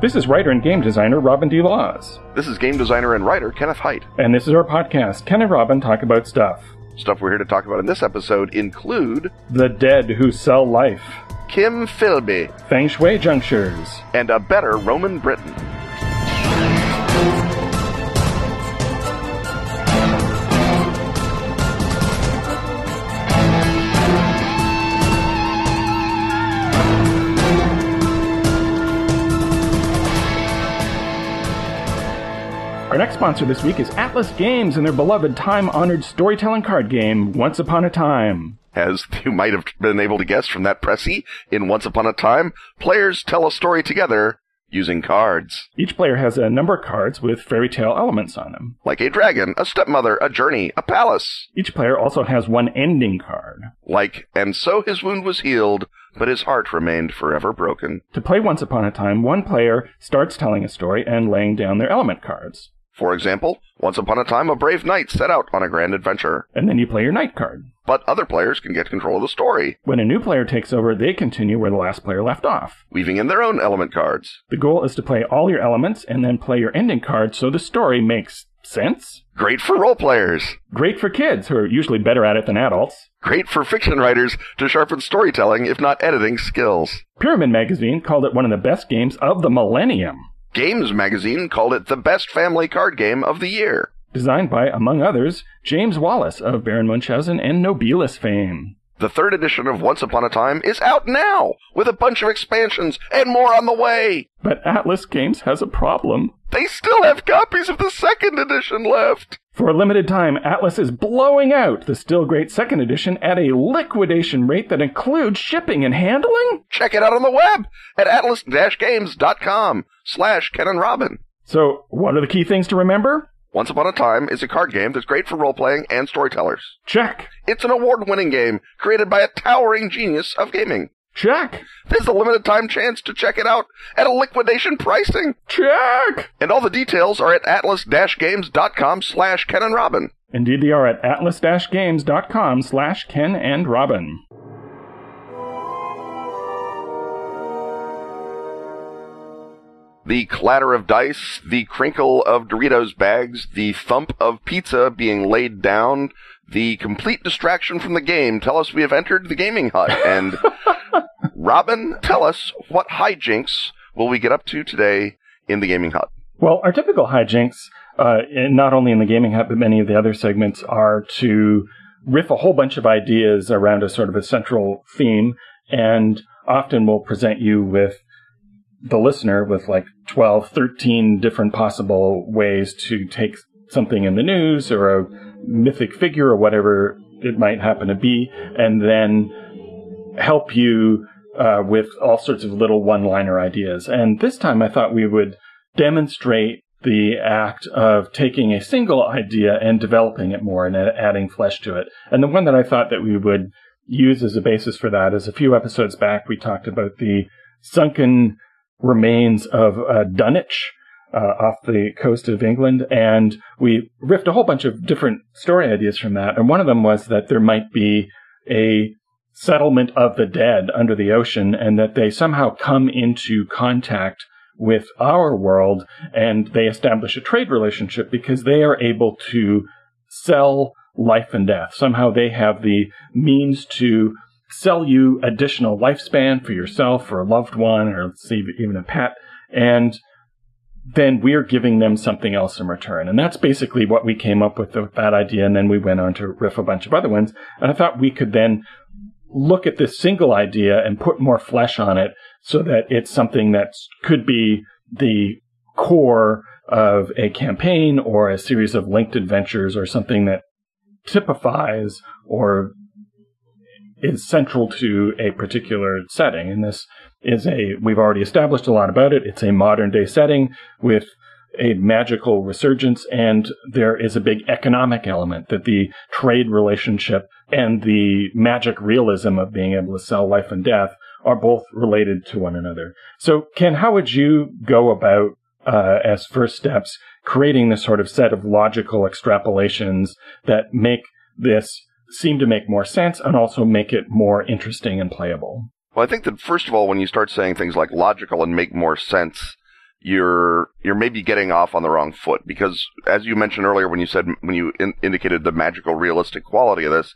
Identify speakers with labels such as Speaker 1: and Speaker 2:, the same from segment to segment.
Speaker 1: This is writer and game designer Robin D. Laws.
Speaker 2: This is game designer and writer Kenneth Hite.
Speaker 1: And this is our podcast, Ken and Robin Talk About Stuff.
Speaker 2: Stuff we're here to talk about in this episode include
Speaker 1: The Dead Who Sell Life,
Speaker 2: Kim Philby,
Speaker 1: Feng Shui Junctures,
Speaker 2: and a better Roman Britain.
Speaker 1: Next sponsor this week is Atlas Games and their beloved time honored storytelling card game, Once Upon a Time.
Speaker 2: As you might have been able to guess from that pressy, in Once Upon a Time, players tell a story together using cards.
Speaker 1: Each player has a number of cards with fairy tale elements on them.
Speaker 2: Like a dragon, a stepmother, a journey, a palace.
Speaker 1: Each player also has one ending card.
Speaker 2: Like, and so his wound was healed, but his heart remained forever broken.
Speaker 1: To play Once Upon a Time, one player starts telling a story and laying down their element cards.
Speaker 2: For example, once upon a time, a brave knight set out on a grand adventure.
Speaker 1: And then you play your knight card.
Speaker 2: But other players can get control of the story,
Speaker 1: When a new player takes over, they continue where the last player left off.
Speaker 2: weaving in their own element cards.
Speaker 1: The goal is to play all your elements and then play your ending card so the story makes sense.
Speaker 2: Great for role players.
Speaker 1: Great for kids who are usually better at it than adults.
Speaker 2: Great for fiction writers to sharpen storytelling, if not editing skills.
Speaker 1: Pyramid Magazine called it one of the best games of the millennium.
Speaker 2: Games Magazine called it the best family card game of the year.
Speaker 1: Designed by, among others, James Wallis of Baron Munchausen and Nobilis fame.
Speaker 2: The third edition of Once Upon a Time is out now, with a bunch of expansions and more on the way.
Speaker 1: But Atlas Games has a problem.
Speaker 2: They still have copies of the second edition left.
Speaker 1: For a limited time, Atlas is blowing out the still great second edition at a liquidation rate that includes shipping and handling?
Speaker 2: Check it out on the web at atlas-games.com slash Ken and Robin.
Speaker 1: So, what are the key things to remember?
Speaker 2: Once Upon a Time is a card game that's great for role-playing and storytellers.
Speaker 1: Check.
Speaker 2: It's an award-winning game created by a towering genius of gaming.
Speaker 1: Check.
Speaker 2: There's a limited time chance to check it out at a liquidation pricing.
Speaker 1: Check.
Speaker 2: And all the details are at atlas-games.com slash Ken and Robin.
Speaker 1: Indeed, they are at atlas-games.com slash Ken and Robin.
Speaker 2: The clatter of dice, the crinkle of Doritos bags, the thump of pizza being laid down, the complete distraction from the game tell us we have entered the gaming hut. And Robin, tell us what hijinks will we get up to today in the gaming hut?
Speaker 1: Well, our typical hijinks, uh, not only in the gaming hut, but many of the other segments, are to riff a whole bunch of ideas around a sort of a central theme, and often we'll present you with the listener with like 12, 13 different possible ways to take something in the news or a mythic figure or whatever it might happen to be, and then help you uh, with all sorts of little one liner ideas. And this time I thought we would demonstrate the act of taking a single idea and developing it more and adding flesh to it. And the one that I thought that we would use as a basis for that is a few episodes back we talked about the sunken remains of uh, Dunwich uh, off the coast of England, and we riffed a whole bunch of different story ideas from that. And one of them was that there might be a settlement of the dead under the ocean, and that they somehow come into contact with our world, and they establish a trade relationship because they are able to sell life and death. Somehow they have the means to sell you additional lifespan for yourself or a loved one or even a pet and then we're giving them something else in return. And that's basically what we came up with with that idea and then we went on to riff a bunch of other ones. And i thought we could then look at this single idea and put more flesh on it so that it's something that could be the core of a campaign or a series of linked adventures or something that typifies or is central to a particular setting. And this is a, we've already established a lot about it. It's a modern day setting with a magical resurgence, and there is a big economic element that the trade relationship and the magic realism of being able to sell life and death are both related to one another. So, Ken, how would you go about, uh, as first steps, creating this sort of set of logical extrapolations that make this seem to make more sense and also make it more interesting and playable?
Speaker 2: Well, I think that first of all, when you start saying things like logical and make more sense, you're you're maybe getting off on the wrong foot because as you mentioned earlier when you said when you in, indicated the magical realistic quality of this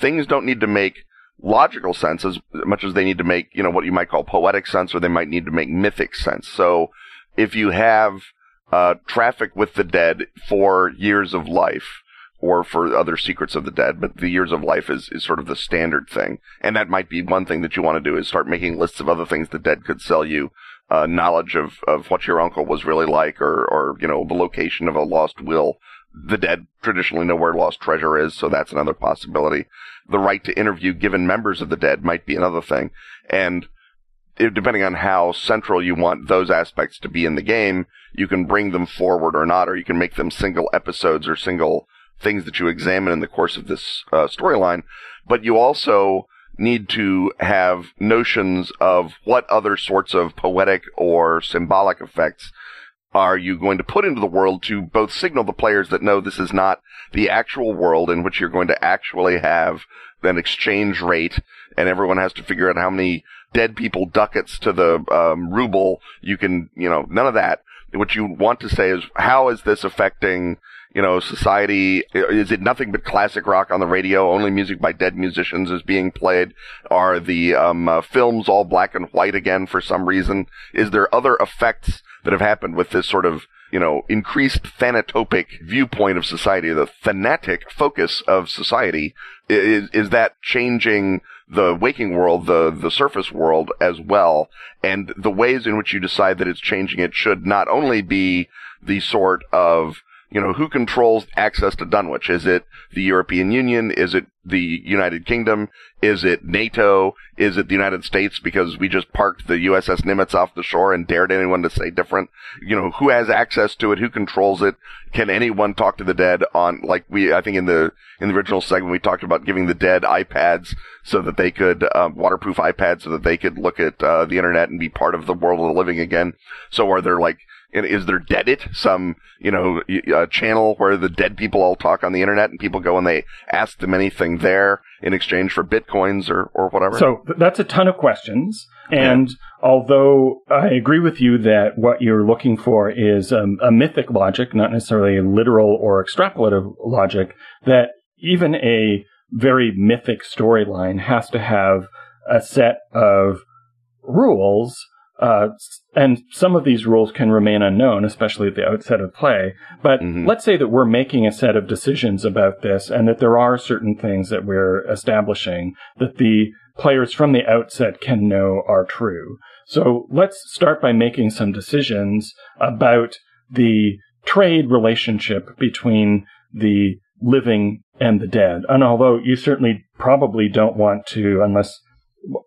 Speaker 2: things don't need to make logical sense as much as they need to make you know what you might call poetic sense or they might need to make mythic sense so if you have uh, traffic with the dead for years of life or for other secrets of the dead, but the years of life is, is sort of the standard thing. And that might be one thing that you want to do is start making lists of other things the dead could sell you. Uh, knowledge of, of what your uncle was really like or, or, you know, the location of a lost will. The dead traditionally know where lost treasure is, so that's another possibility. The right to interview given members of the dead might be another thing. And depending on how central you want those aspects to be in the game, you can bring them forward or not, or you can make them single episodes or single things that you examine in the course of this uh, storyline. But you also need to have notions of what other sorts of poetic or symbolic effects are you going to put into the world to both signal the players that no, this is not the actual world in which you're going to actually have an exchange rate and everyone has to figure out how many dead people ducats to the um, ruble you can, you know, none of that. What you want to say is how is this affecting you know, society? Is it nothing but classic rock on the radio? Only music by dead musicians is being played? Are the um, uh, films all black and white again for some reason? Is there other effects that have happened with this sort of you know, increased thanatopic viewpoint of society, the thanatic focus of society, is, is that changing the waking world, the, the surface world as well? And the ways in which you decide that it's changing it should not only be the sort of you know, who controls access to Dunwich? Is it the European Union? Is it the United Kingdom? Is it NATO? Is it the United States because we just parked the USS Nimitz off the shore and dared anyone to say different? You know, who has access to it? Who controls it? Can anyone talk to the dead on, like we, I think in the, in the original segment, we talked about giving the dead iPads so that they could, um, waterproof iPads so that they could look at, uh, the internet and be part of the world of the living again. So are there like, is there Deadit, some you know uh, channel where the dead people all talk on the internet and people go and they ask them anything there in exchange for bitcoins or or whatever?
Speaker 1: So that's a ton of questions. And yeah. although I agree with you that what you're looking for is um, a mythic logic, not necessarily literal or extrapolative logic, that even a very mythic storyline has to have a set of rules uh, and some of these rules can remain unknown, especially at the outset of play. But mm-hmm. let's say that we're making a set of decisions about this and that there are certain things that we're establishing that the players from the outset can know are true. So let's start by making some decisions about the trade relationship between the living and the dead. And although you certainly probably don't want to, unless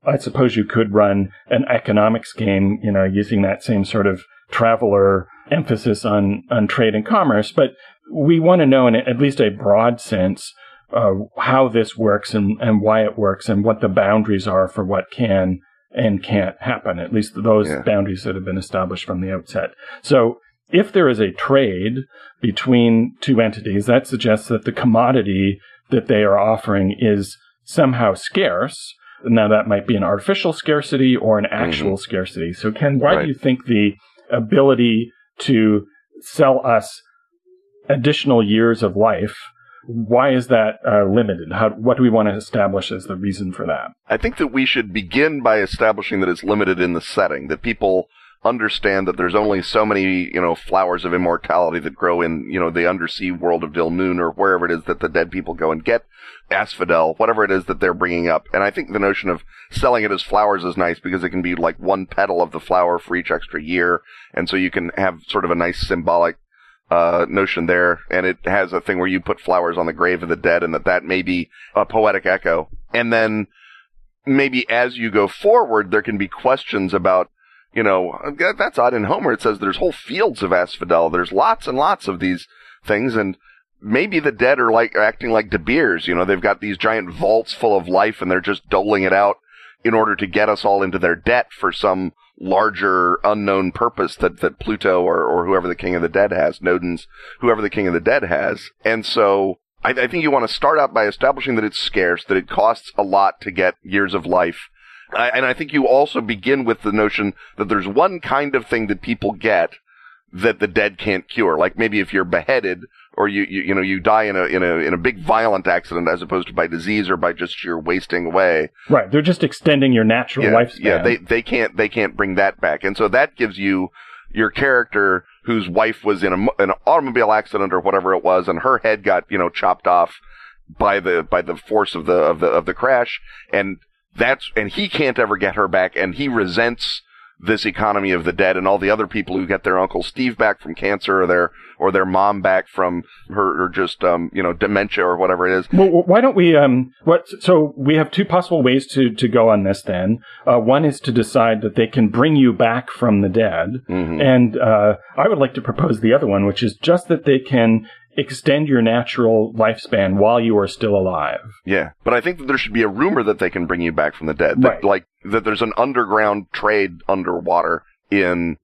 Speaker 1: I suppose you could run an economics game, you know, using that same sort of traveler emphasis on, on trade and commerce, but we want to know in at least a broad sense uh, how this works and, and why it works and what the boundaries are for what can and can't happen, at least those yeah. boundaries that have been established from the outset. So if there is a trade between two entities, that suggests that the commodity that they are offering is somehow scarce now, that might be an artificial scarcity or an actual mm-hmm. scarcity. So, Ken, why right. do you think the ability to sell us additional years of life why is that uh, limited? How, what do we want to establish as the reason for that?
Speaker 2: I think that we should begin by establishing that it's limited in the setting, that people understand that there's only so many, you know, flowers of immortality that grow in, you know, the undersea world of Dilmun or wherever it is that the dead people go and get asphodel, whatever it is that they're bringing up. And I think the notion of selling it as flowers is nice because it can be like one petal of the flower for each extra year. And so you can have sort of a nice symbolic uh, notion there, and it has a thing where you put flowers on the grave of the dead, and that that may be a poetic echo. And then maybe as you go forward, there can be questions about you know, that's odd. In Homer, it says there's whole fields of asphodel. There's lots and lots of these things, and maybe the dead are like acting like De Beers. You know, they've got these giant vaults full of life, and they're just doling it out in order to get us all into their debt for some larger unknown purpose that, that Pluto or, or whoever the king of the dead has, Nodens, whoever the king of the dead has. And so I, I think you want to start out by establishing that it's scarce, that it costs a lot to get years of life, I, and I think you also begin with the notion that there's one kind of thing that people get that the dead can't cure. Like maybe if you're beheaded or you, you, you know, you die in a, in a, in a big violent accident as opposed to by disease or by just sheer wasting away.
Speaker 1: Right. They're just extending your natural
Speaker 2: Yeah,
Speaker 1: lifespan.
Speaker 2: yeah, they, they can't, they can't bring that back. And so that gives you your character whose wife was in a, an automobile accident or whatever it was and her head got, you know, chopped off by the, by the force of the, of the, of the crash. And that's, and he can't ever get her back and he resents this economy of the dead and all the other people who get their uncle Steve back from cancer or their, or their mom back from her, or just, um, you know, dementia or whatever it is.
Speaker 1: Well, why don't we? Um, what? So we have two possible ways to to go on this. Then uh, one is to decide that they can bring you back from the dead,
Speaker 2: Mhm.
Speaker 1: and uh, I would like to propose the other one, which is just that they can extend your natural lifespan while you are still alive.
Speaker 2: Yeah, but I think that there should be a rumor that they can bring you back from the dead. That,
Speaker 1: Right.
Speaker 2: Like that there's an underground trade underwater in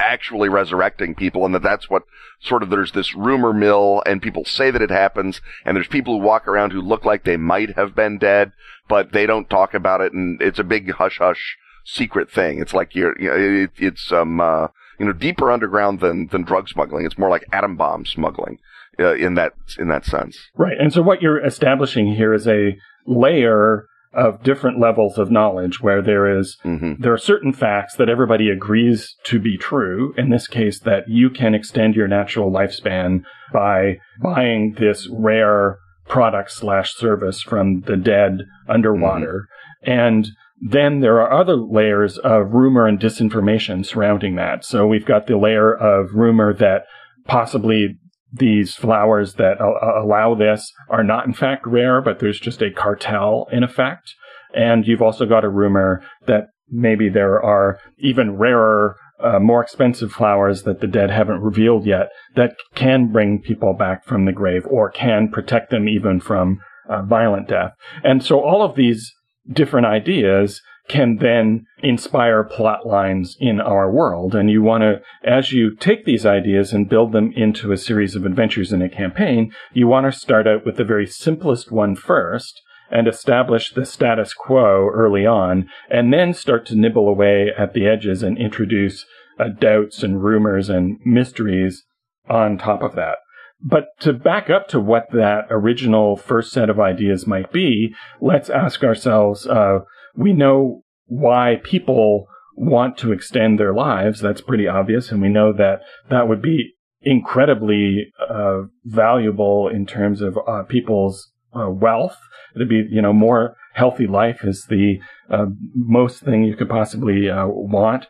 Speaker 2: actually resurrecting people and that that's what sort of there's this rumor mill and people say that it happens and there's people who walk around who look like they might have been dead but they don't talk about it and it's a big hush hush secret thing it's like you're you know, it, it's um uh you know deeper underground than than drug smuggling it's more like atom bomb smuggling uh, in that in that sense
Speaker 1: Right. And so what you're establishing here is a layer of different levels of knowledge where there is
Speaker 2: hmm
Speaker 1: there are certain facts that everybody agrees to be true. In this case, that you can extend your natural lifespan by buying this rare product slash service from the dead underwater. And then there are other layers of rumor and disinformation surrounding that. So we've got the layer of rumor that possibly these flowers that allow this are not in fact rare, but there's just a cartel in effect. And you've also got a rumor that maybe there are even rarer, uh, more expensive flowers that the dead haven't revealed yet that can bring people back from the grave or can protect them even from uh, violent death. And so all of these different ideas can then inspire plot lines in our world. And you want to, as you take these ideas and build them into a series of adventures in a campaign, you want to start out with the very simplest one first and establish the status quo early on, and then start to nibble away at the edges and introduce uh, doubts and rumors and mysteries on top of that. But to back up to what that original first set of ideas might be, let's ask ourselves uh, we know why people want to extend their lives. That's pretty obvious. And we know that that would be incredibly uh, valuable in terms of uh, people's uh, wealth. It'd be, you know, more healthy life is the uh, most thing you could possibly uh, want.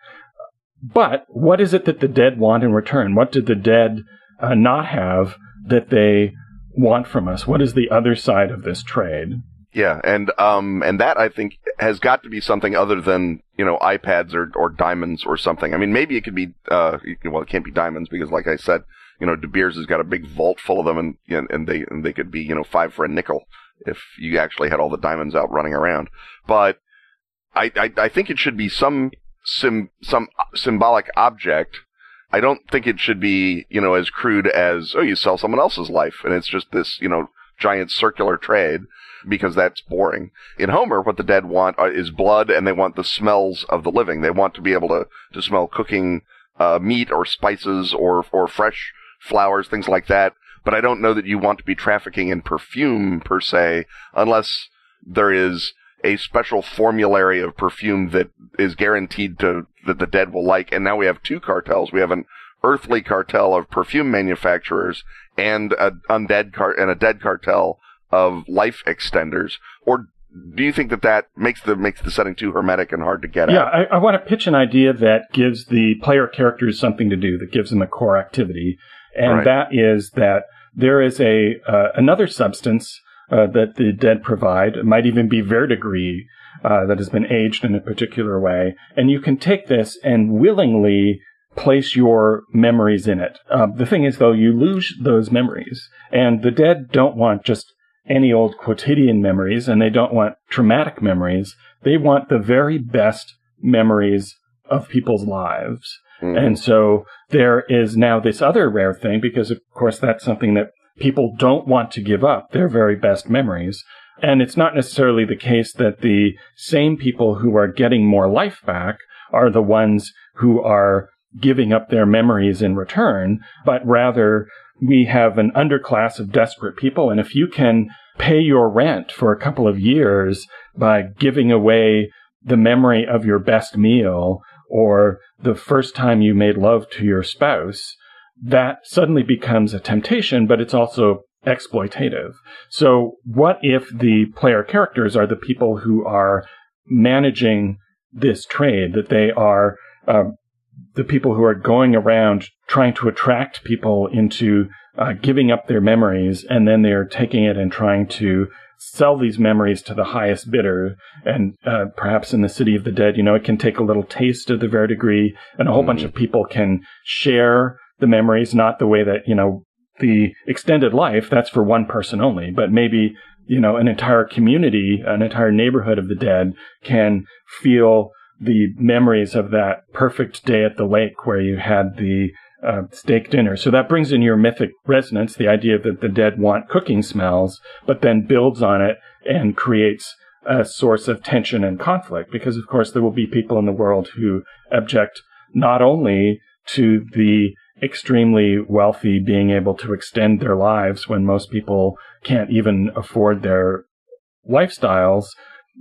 Speaker 1: But what is it that the dead want in return? What did the dead uh, not have that they want from us? What is the other side of this trade?
Speaker 2: Yeah, and um, and that I think has got to be something other than you know iPads or or diamonds or something. I mean, maybe it could be uh, well, it can't be diamonds because, like I said, you know, De Beers has got a big vault full of them, and and, they and they could be you know five for a nickel if you actually had all the diamonds out running around. But I I, I think it should be some sim some symbolic object. I don't think it should be you know as crude as oh you sell someone else's life and it's just this you know giant circular trade because that's boring. In Homer, what the dead want is blood, and they want the smells of the living. They want to be able to to smell cooking uh, meat or spices or or fresh flowers, things like that. But I don't know that you want to be trafficking in perfume per se, unless there is a special formulary of perfume that is guaranteed to that the dead will like. And now we have two cartels. We have an earthly cartel of perfume manufacturers and a undead car and a dead cartel of life extenders. Or do you think that that makes the makes the setting too hermetic and hard to get
Speaker 1: Yeah,
Speaker 2: at?
Speaker 1: I, I want to pitch an idea that gives the player characters something to do, that gives them a core activity, and
Speaker 2: Right.
Speaker 1: that is that there is a uh, another substance uh, that the dead provide. It might even be verdigris uh, that has been aged in a particular way, and you can take this and willingly place your memories in it. Uh, the thing is, though, you lose those memories, and the dead don't want just any old quotidian memories, and they don't want traumatic memories. They want the very best memories of people's lives.
Speaker 2: Mhm.
Speaker 1: And so there is now this other rare thing because, of course, that's something that people don't want to give up their very best memories. And it's not necessarily the case that the same people who are getting more life back are the ones who are giving up their memories in return, but rather we have an underclass of desperate people. And if you can pay your rent for a couple of years by giving away the memory of your best meal or the first time you made love to your spouse, that suddenly becomes a temptation, but it's also exploitative. So what if the player characters are the people who are managing this trade, that they are uh, the people who are going around trying to attract people into uh, giving up their memories, and then they're taking it and trying to sell these memories to the highest bidder. And uh, perhaps in the City of the Dead, you know, it can take a little taste of the verdigris, and a whole mm. bunch of people can share the memories, not the way that, you know, the extended life, that's for one person only, but maybe, you know, an entire community, an entire neighborhood of the dead can feel the memories of that perfect day at the lake where you had the uh, steak dinner. So that brings in your mythic resonance, the idea that the dead want cooking smells, but then builds on it and creates a source of tension and conflict. Because, of course, there will be people in the world who object not only to the extremely wealthy being able to extend their lives when most people can't even afford their lifestyles,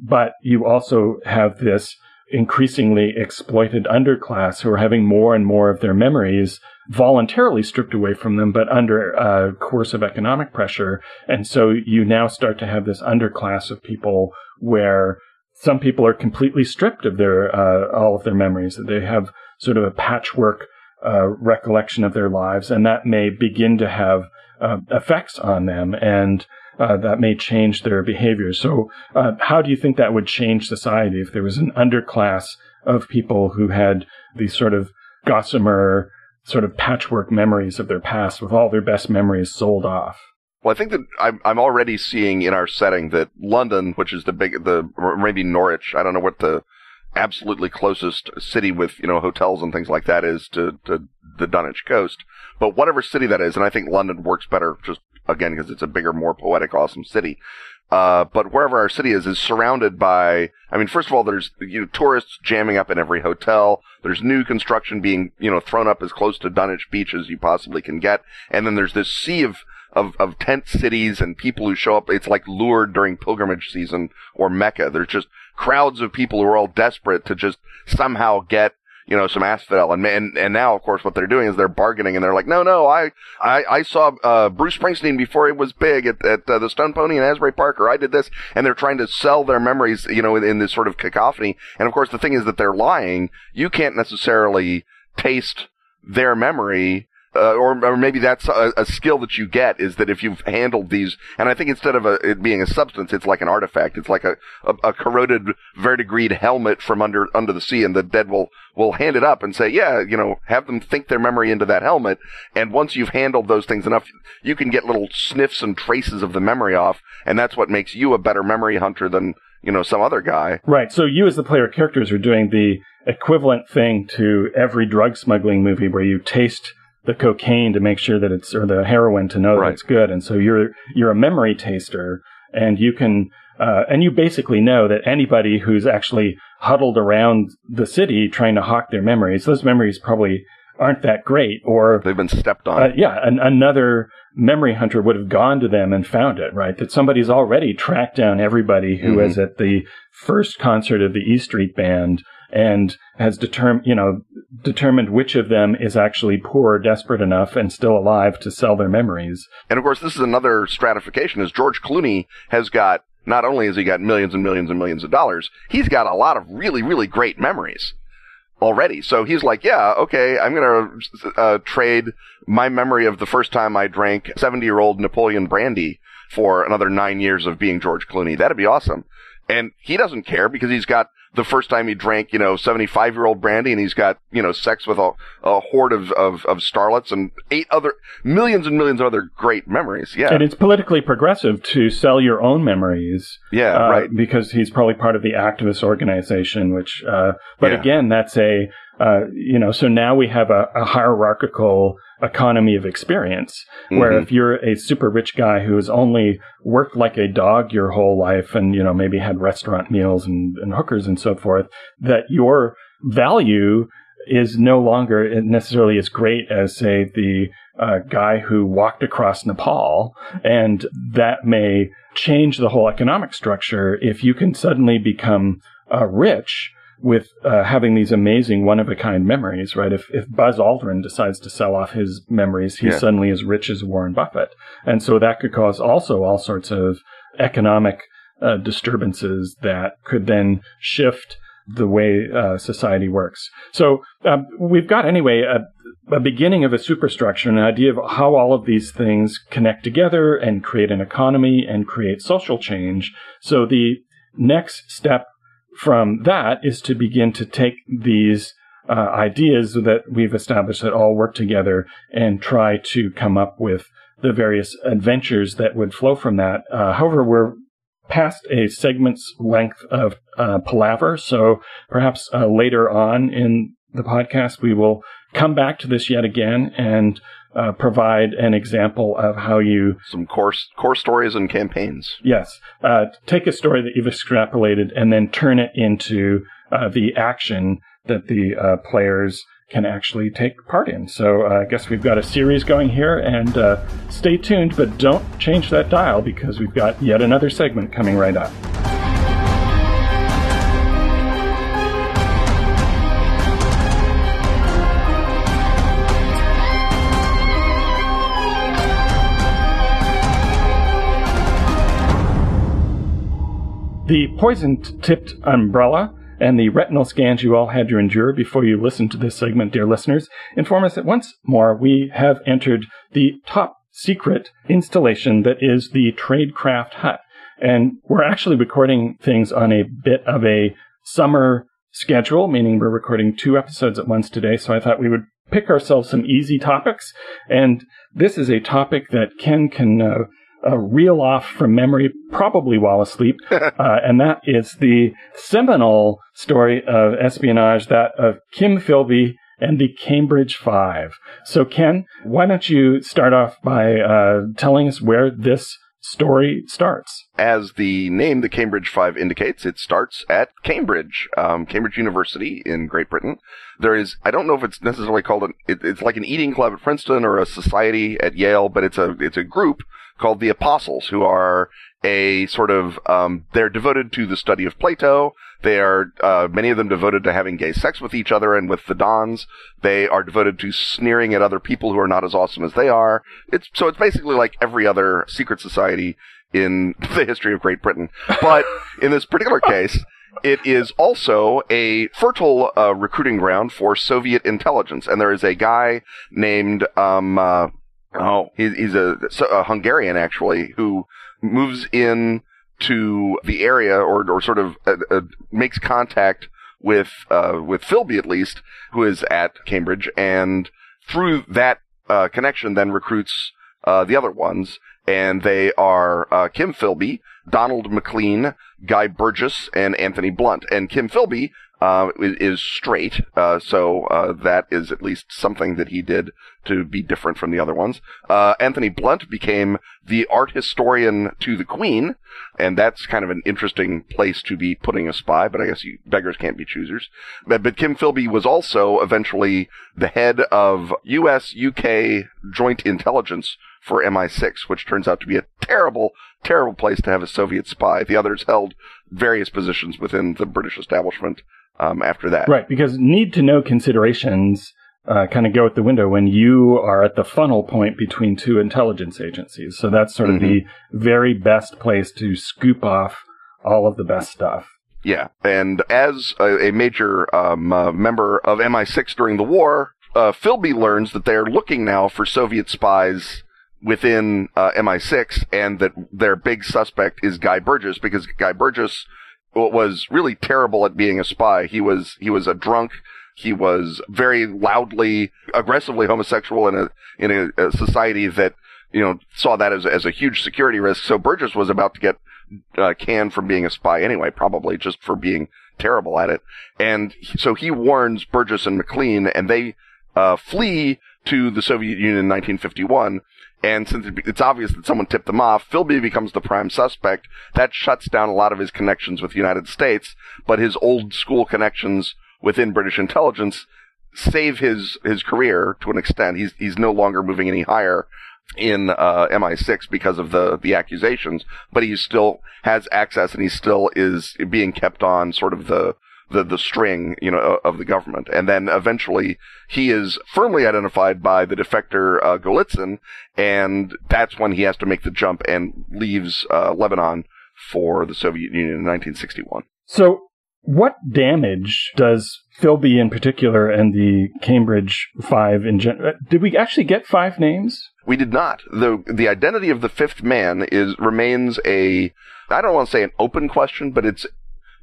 Speaker 1: but you also have this increasingly exploited underclass who are having more and more of their memories voluntarily stripped away from them, but under a course of economic pressure. And so you now start to have this underclass of people where some people are completely stripped of their uh, all of their memories. They have sort of a patchwork uh, recollection of their lives, and that may begin to have uh, effects on them, and uh, that may change their behavior. So, uh, how do you think that would change society if there was an underclass of people who had these sort of gossamer, sort of patchwork memories of their past, with all their best memories sold off?
Speaker 2: Well, I think that I'm, I'm already seeing in our setting that London, which is the big, the maybe Norwich, I don't know what the absolutely closest city with, you know, hotels and things like that is to, to the Dunwich coast. But whatever city that is, and I think London works better just again because it's a bigger, more poetic, awesome city. Uh, but wherever our city is, is surrounded by, I mean, first of all, there's, you know, tourists jamming up in every hotel. There's new construction being, you know, thrown up as close to Dunwich Beach as you possibly can get. And then there's this sea of, of, of tent cities and people who show up. It's like Lourdes during pilgrimage season or Mecca. There's just crowds of people who are all desperate to just somehow get you know, some asphodel. And, and, and now, of course, what they're doing is they're bargaining and they're like, no, no, I, I, I saw, uh, Bruce Springsteen before he was big at, at uh, the Stone Pony in Asbury Park, or I did this. And they're trying to sell their memories, you know, in, in this sort of cacophony. And of course, the thing is that they're lying. You can't necessarily taste their memory uh, or, or maybe that's a, a, skill that you get is that if you've handled these, and I think instead of a, it being a substance, it's like an artifact. It's like a, a, a corroded verdigris helmet from under under the sea, and the dead will will hand it up and say, yeah, you know, have them think their memory into that helmet, and once you've handled those things enough, you can get little sniffs and traces of the memory off, and that's what makes you a better memory hunter than you know some other guy.
Speaker 1: Right. So you as the player characters are doing the equivalent thing to every drug smuggling movie where you taste the cocaine to make sure that it's or the heroin to know right. that it's good. And so you're you're a memory taster, and you can uh, and you basically know that anybody who's actually huddled around the city trying to hawk their memories, those memories probably aren't that great, or
Speaker 2: they've been stepped on.
Speaker 1: Uh, yeah, an, another memory hunter would have gone to them and found it. Right, that somebody's already tracked down everybody who mm-hmm. was at the first concert of the E Street Band and has determined, you know, determined which of them is actually poor or desperate enough and still alive to sell their memories.
Speaker 2: And of course, this is another stratification is George Clooney has got, not only has he got millions and millions and millions of dollars, he's got a lot of really, really great memories already. So he's like, yeah, okay, I'm going to uh, trade my memory of the first time I drank 70 year old Napoleon brandy for another nine years of being George Clooney. That'd be awesome. And he doesn't care because he's got the first time he drank, you know, 75 year old brandy and he's got, you know, sex with a, a horde of, of, of starlets and eight other, millions and millions of other great memories. Yeah.
Speaker 1: And it's politically progressive to sell your own memories.
Speaker 2: Yeah, uh, right.
Speaker 1: Because he's probably part of the activist organization, which, uh, but yeah. again, that's a, Uh, you know, so now we have a, a hierarchical economy of experience where
Speaker 2: Mhm.
Speaker 1: if you're a super rich guy who has only worked like a dog your whole life and, you know, maybe had restaurant meals and, and hookers and so forth, that your value is no longer necessarily as great as, say, the uh, guy who walked across Nepal. And that may change the whole economic structure if you can suddenly become uh, rich with uh, having these amazing one of a kind memories, right? If, if Buzz Aldrin decides to sell off his memories, he's
Speaker 2: Yeah.
Speaker 1: suddenly as rich as Warren Buffett. And so that could cause also all sorts of economic uh, disturbances that could then shift the way uh, society works. So um, we've got anyway a, a beginning of a superstructure, an idea of how all of these things connect together and create an economy and create social change. So the next step from that is to begin to take these uh, ideas that we've established that all work together and try to come up with the various adventures that would flow from that. Uh, however, we're past a segment's length of uh, palaver, so perhaps uh, later on in the podcast we will come back to this yet again and uh, provide an example of how you
Speaker 2: Some core core stories and campaigns.
Speaker 1: Yes. Uh, take a story that you've extrapolated and then turn it into uh, the action that the uh, players can actually take part in. So uh, I guess we've got a series going here, and uh, stay tuned, but don't change that dial because we've got yet another segment coming right up. The poison tipped umbrella and the retinal scans you all had to endure before you listened to this segment, dear listeners, inform us that once more we have entered the top secret installation that is the Tradecraft Hut. And we're actually recording things on a bit of a summer schedule, meaning we're recording two episodes at once today. So I thought we would pick ourselves some easy topics. And this is a topic that Ken can uh, uh, reel off from memory, probably while asleep, uh, and that is the seminal story of espionage, that of Kim Philby and the Cambridge Five. So, Ken, why don't you start off by uh, telling us where this story starts?
Speaker 2: As the name, the Cambridge Five indicates, it starts at Cambridge, um, Cambridge University in Great Britain. There is, I don't know if it's necessarily called an, it, it's like an eating club at Princeton or a society at Yale, but it's a, it's a group called the Apostles, who are a sort of, um, they're devoted to the study of Plato. They are, uh, many of them devoted to having gay sex with each other and with the Dons. They are devoted to sneering at other people who are not as awesome as they are. It's, so it's basically like every other secret society in the history of Great Britain. But in this particular case, it is also a fertile uh, recruiting ground for Soviet intelligence. And there is a guy named, um, uh, oh, he, he's a, a Hungarian actually, who moves in to the area or, or sort of uh, uh, makes contact with, uh, with Philby at least, who is at Cambridge. And through that, uh, connection then recruits, the other ones. And they are, Kim Philby, Donald Maclean, Guy Burgess, and Anthony Blunt. And Kim Philby, uh, is, straight, uh, so, uh, that is at least something that he did to be different from the other ones. Uh, Anthony Blunt became the art historian to the Queen, and that's kind of an interesting place to be putting a spy, but I guess you, beggars can't be choosers. But, but Kim Philby was also eventually the head of US UK joint intelligence for MI6, which turns out to be a terrible, terrible place to have a Soviet spy. The others held various positions within the British establishment um, after that.
Speaker 1: Right, because need to know considerations uh, kind of go out the window when you are at the funnel point between two intelligence agencies. So that's sort of
Speaker 2: Mm-hmm.
Speaker 1: the very best place to scoop off all of the best stuff.
Speaker 2: Yeah, and as a, a major um, uh, member of MI6 during the war, uh, Philby learns that they're looking now for Soviet spies within uh, MI6, and that their big suspect is Guy Burgess because Guy Burgess was really terrible at being a spy. He was he was a drunk. He was very loudly, aggressively homosexual in a in a, a society that you know saw that as as a huge security risk. So Burgess was about to get uh, canned from being a spy anyway, probably just for being terrible at it. And so he warns Burgess and Maclean, and they uh, flee to the Soviet Union in 1951. And since it's obvious that someone tipped them off, Philby becomes the prime suspect. That shuts down a lot of his connections with the United States, but his old school connections within British intelligence save his his career to an extent. He's he's no longer moving any higher in uh, MI6 because of the the accusations, but he still has access and he still is being kept on sort of the the the string, you know, of the government. And then eventually he is firmly identified by the defector uh, Golitsyn, and that's when he has to make the jump and leaves uh, Lebanon for the Soviet Union in 1961.
Speaker 1: So what damage does Philby in particular and the Cambridge Five in general? Uh, did we actually get five names?
Speaker 2: We did not. the The identity of the fifth man is remains a I don't want to say an open question, but it's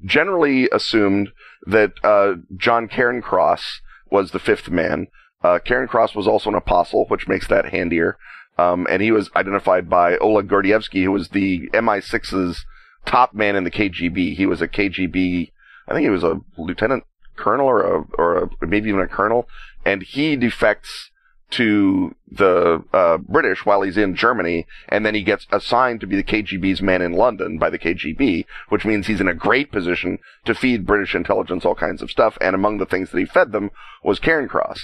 Speaker 2: generally assumed that uh, John Cairncross was the fifth man. Uh, Cairncross was also an apostle, which makes that handier. Um, and he was identified by Oleg Gordievsky, who was the MI6's top man in the KGB. He was a KGB I think he was a lieutenant colonel or a, or a, maybe even a colonel, and he defects to the uh, British while he's in Germany, and then he gets assigned to be the KGB's man in London by the KGB, which means he's in a great position to feed British intelligence all kinds of stuff. And among the things that he fed them was Cairncross.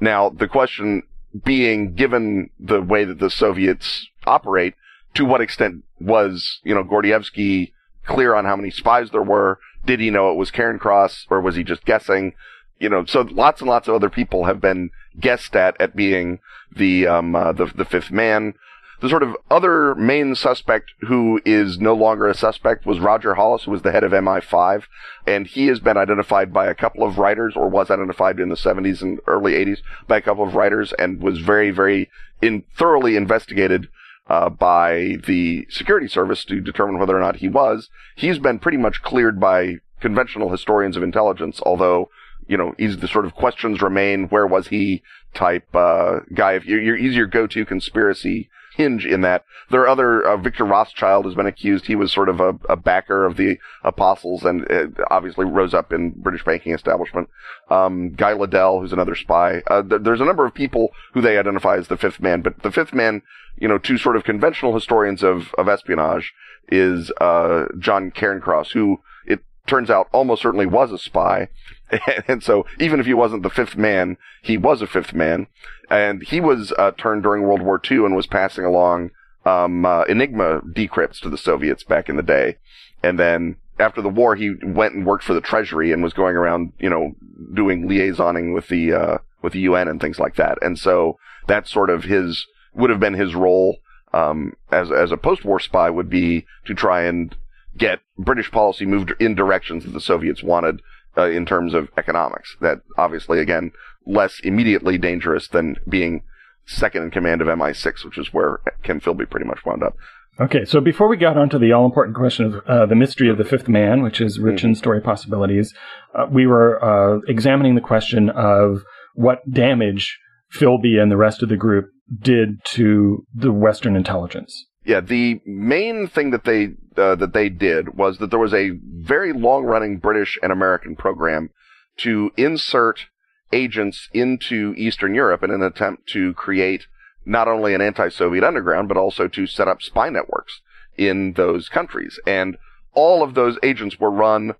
Speaker 2: Now, the question being, given the way that the Soviets operate, to what extent was, you know, Gordievsky clear on how many spies there were? Did he know it was Cairncross or was he just guessing? You know, so lots and lots of other people have been guessed at at being the um, uh, the the fifth man. The sort of other main suspect who is no longer a suspect was Roger Hollis, who was the head of MI5, and he has been identified by a couple of writers, or was identified in the 70s and early 80s by a couple of writers, and was very, very in, thoroughly investigated uh, by the security service to determine whether or not he was. He's been pretty much cleared by conventional historians of intelligence, although, you know, he's the sort of questions remain, where was he type, uh, guy. If you're, you're, your go-to conspiracy hinge in that. There are other, uh, Victor Rothschild has been accused. He was sort of a, a backer of the apostles and obviously rose up in British banking establishment. Um, Guy Liddell, who's another spy. Uh, th- there's a number of people who they identify as the fifth man, but the fifth man, you know, to sort of conventional historians of, of espionage is, uh, John Cairncross, who it turns out almost certainly was a spy. and so even if he wasn't the fifth man, he was a fifth man. And he was uh, turned during World War II and was passing along um, uh, Enigma decrypts to the Soviets back in the day. And then after the war, he went and worked for the Treasury and was going around, you know, doing liaisoning with the uh, with the UN and things like that. And so that's sort of his would have been his role um, as as a post-war spy would be to try and get British policy moved in directions that the Soviets wanted uh, in terms of economics. That obviously, again, less immediately dangerous than being second in command of MI6, which is where Ken Philby pretty much wound up.
Speaker 1: Okay, so before we got onto the all important question of uh, the mystery of the fifth man, which is rich mm-hmm. in story possibilities, uh, we were uh, examining the question of what damage Philby and the rest of the group did to the Western intelligence.
Speaker 2: Yeah, the main thing that they uh, that they did was that there was a very long-running British and American program to insert agents into Eastern Europe in an attempt to create not only an anti-Soviet underground but also to set up spy networks in those countries. And all of those agents were run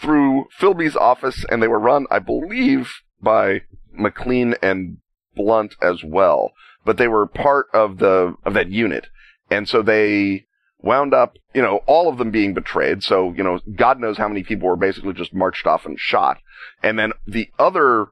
Speaker 2: through Philby's office, and they were run, I believe, by Maclean and Blunt as well. But they were part of the of that unit. And so they wound up, you know, all of them being betrayed. So, you know, God knows how many people were basically just marched off and shot. And then the other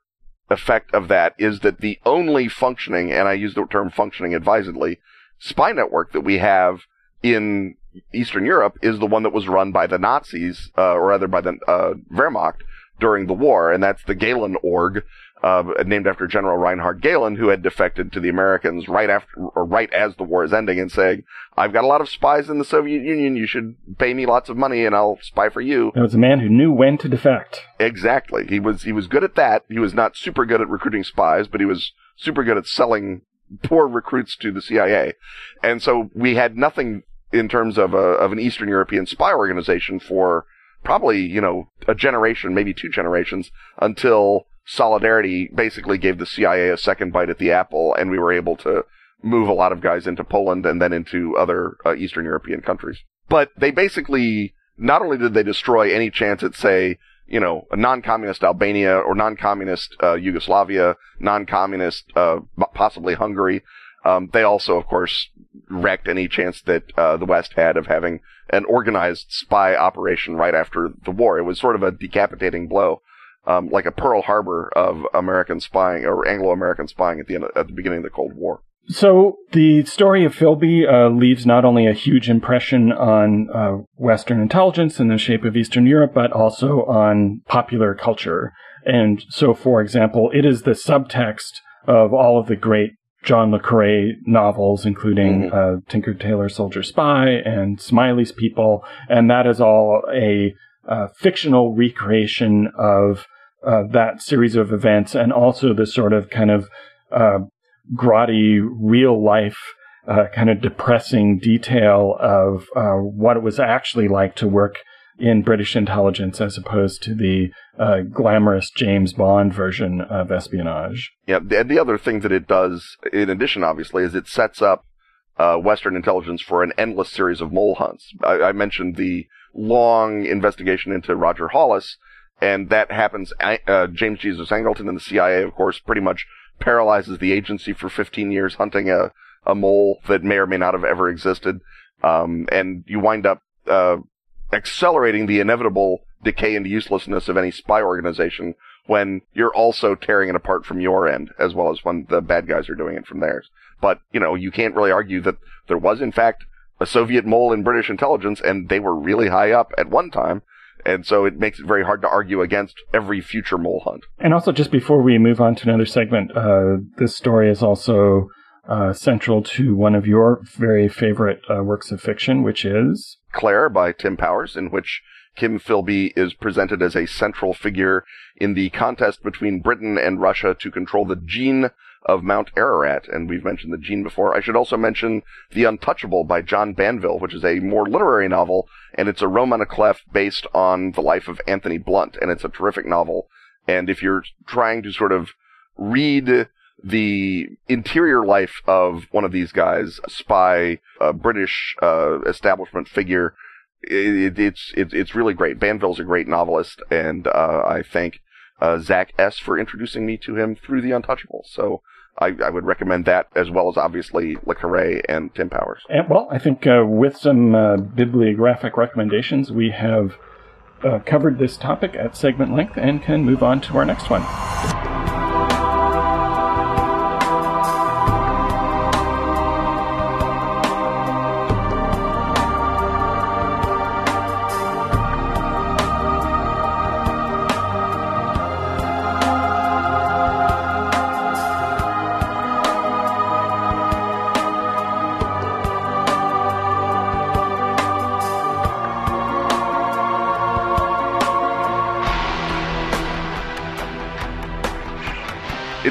Speaker 2: effect of that is that the only functioning, and I use the term functioning advisedly, spy network that we have in Eastern Europe is the one that was run by the Nazis, uh, or rather by the uh, Wehrmacht during the war, and that's the Gehlen Org, uh, named after General Reinhard Gehlen, who had defected to the Americans right after, or right as the war is ending and saying, I've got a lot of spies in the Soviet Union. You should pay me lots of money and I'll spy for you.
Speaker 1: It was a man who knew when to defect.
Speaker 2: Exactly. He was, he was good at that. He was not super good at recruiting spies, but he was super good at selling poor recruits to the CIA. And so we had nothing in terms of a, of an Eastern European spy organization for probably, you know, a generation, maybe two generations until Solidarity basically gave the CIA a second bite at the apple and we were able to move a lot of guys into Poland and then into other uh, Eastern European countries. But they basically, not only did they destroy any chance at, say, you know, a non-communist Albania or non-communist uh, Yugoslavia, non-communist uh, possibly Hungary. Um, they also, of course, wrecked any chance that uh, the West had of having an organized spy operation right after the war. It was sort of a decapitating blow, um, like a Pearl Harbor of American spying or Anglo-American spying at the end, at the beginning of the Cold War.
Speaker 1: So the story of Philby uh, leaves not only a huge impression on uh, Western intelligence in the shape of Eastern Europe, but also on popular culture. And so, for example, it is the subtext of all of the great John le Carre novels, including mm-hmm. uh, Tinker Tailor Soldier Spy and Smiley's People, and that is all a uh, fictional recreation of uh, that series of events, and also the sort of kind of uh, grotty, real life, uh, kind of depressing detail of uh, what it was actually like to work in British intelligence as opposed to the uh, glamorous James Bond version of espionage.
Speaker 2: Yeah, and the other thing that it does, in addition, obviously, is it sets up uh, Western intelligence for an endless series of mole hunts. I, I mentioned the long investigation into Roger Hollis, and that happens. Uh, James Jesus Angleton and the CIA, of course, pretty much paralyzes the agency for 15 years hunting a, a mole that may or may not have ever existed. Um, and you wind up, uh, accelerating the inevitable decay and uselessness of any spy organization when you're also tearing it apart from your end, as well as when the bad guys are doing it from theirs. But, you know, you can't really argue that there was in fact a Soviet mole in British intelligence and they were really high up at one time. And so it makes it very hard to argue against every future mole hunt.
Speaker 1: And also, just before we move on to another segment, uh, this story is also uh, central to one of your very favorite uh, works of fiction, which is
Speaker 2: Claire by Tim Powers, in which Kim Philby is presented as a central figure in the contest between Britain and Russia to control the djinn of Mount Ararat, and we've mentioned the djinn before. I should also mention The Untouchable by John Banville, which is a more literary novel, and it's a roman à clef based on the life of Anthony Blunt, and it's a terrific novel. And if you're trying to sort of read the interior life of one of these guys, a spy, a British uh, establishment figure, it, it's it, it's really great. Banville's a great novelist, and uh, I thank uh, Zach S for introducing me to him through The Untouchable. So I, I, would recommend that as well as obviously Le Carre and Tim Powers.
Speaker 1: And, well, I think uh, with some uh, bibliographic recommendations, we have uh, covered this topic at segment length and can move on to our next one.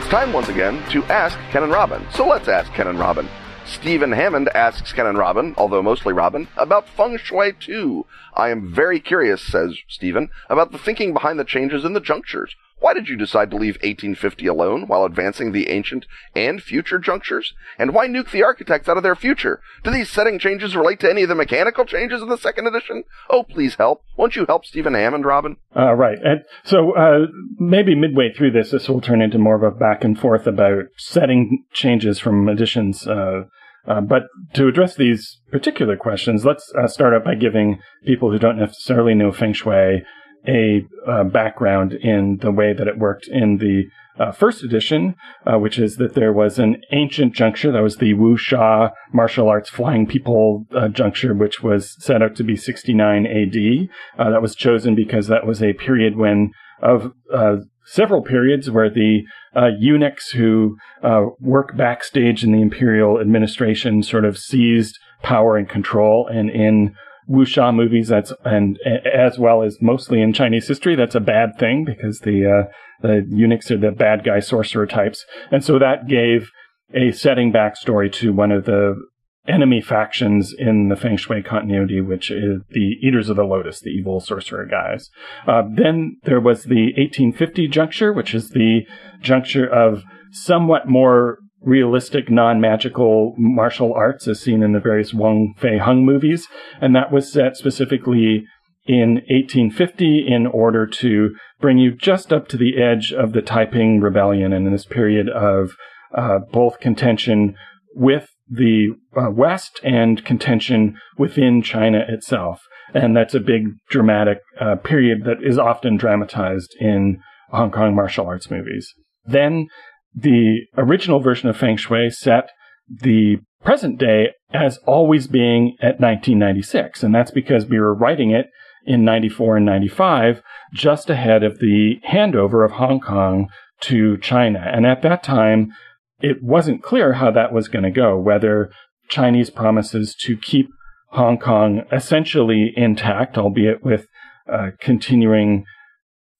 Speaker 2: Time once again to ask Ken and Robin. So let's ask Ken and Robin. Stephen Hammond asks Ken and Robin, although mostly Robin, about Feng Shui 2. I am very curious, says Stephen, about the thinking behind the changes in the junctures. Why did you decide to leave 1850 alone while advancing the ancient and future junctures? And why nuke the architects out of their future? Do these setting changes relate to any of the mechanical changes in the second edition? Oh, please help. Won't you help Stephen Hammond, Robin?
Speaker 1: Uh, right. And so uh, maybe midway through this, this will turn into more of a back and forth about setting changes from editions. Uh, uh, but to address these particular questions, let's uh, start out by giving people who don't necessarily know Feng Shui a uh, background in the way that it worked in the uh, first edition, uh, which is that there was an ancient juncture that was the wuxia martial arts flying people uh, juncture, which was set out to be 69 AD. Uh, that was chosen because that was a period when of uh, several periods where the eunuchs who work backstage in the imperial administration sort of seized power and control, and in wuxia movies that's and as well as mostly in Chinese history that's a bad thing because the uh, the eunuchs are the bad guy sorcerer types and so that gave a setting backstory to one of the enemy factions in the Feng Shui continuity, which is the Eaters of the Lotus, the evil sorcerer guys. Uh, then there was the 1850 juncture, which is the juncture of somewhat more realistic, non-magical martial arts as seen in the various Wong Fei Hung movies. And that was set specifically in 1850 in order to bring you just up to the edge of the Taiping Rebellion and in this period of uh, both contention with the uh, West and contention within China itself. And that's a big dramatic uh, period that is often dramatized in Hong Kong martial arts movies. Then the original version of Feng Shui set the present day as always being at 1996. And that's because we were writing it in 94 and 95, just ahead of the handover of Hong Kong to China. And at that time, it wasn't clear how that was going to go, whether Chinese promises to keep Hong Kong essentially intact, albeit with uh, continuing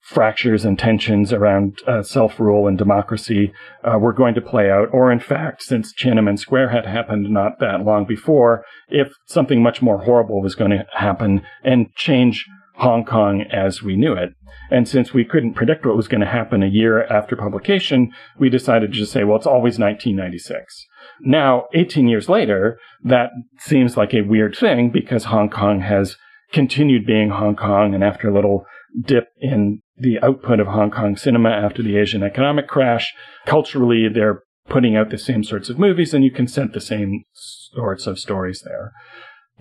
Speaker 1: fractures and tensions around uh, self rule and democracy uh, were going to play out, or in fact, since Tiananmen Square had happened not that long before, if something much more horrible was going to happen and change Hong Kong as we knew it. And since we couldn't predict what was going to happen a year after publication, we decided to just say, well, it's always 1996. Now, 18 years later, that seems like a weird thing because Hong Kong has continued being Hong Kong. And after a little dip in the output of Hong Kong cinema after the Asian economic crash, culturally, they're putting out the same sorts of movies and you can set the same sorts of stories there.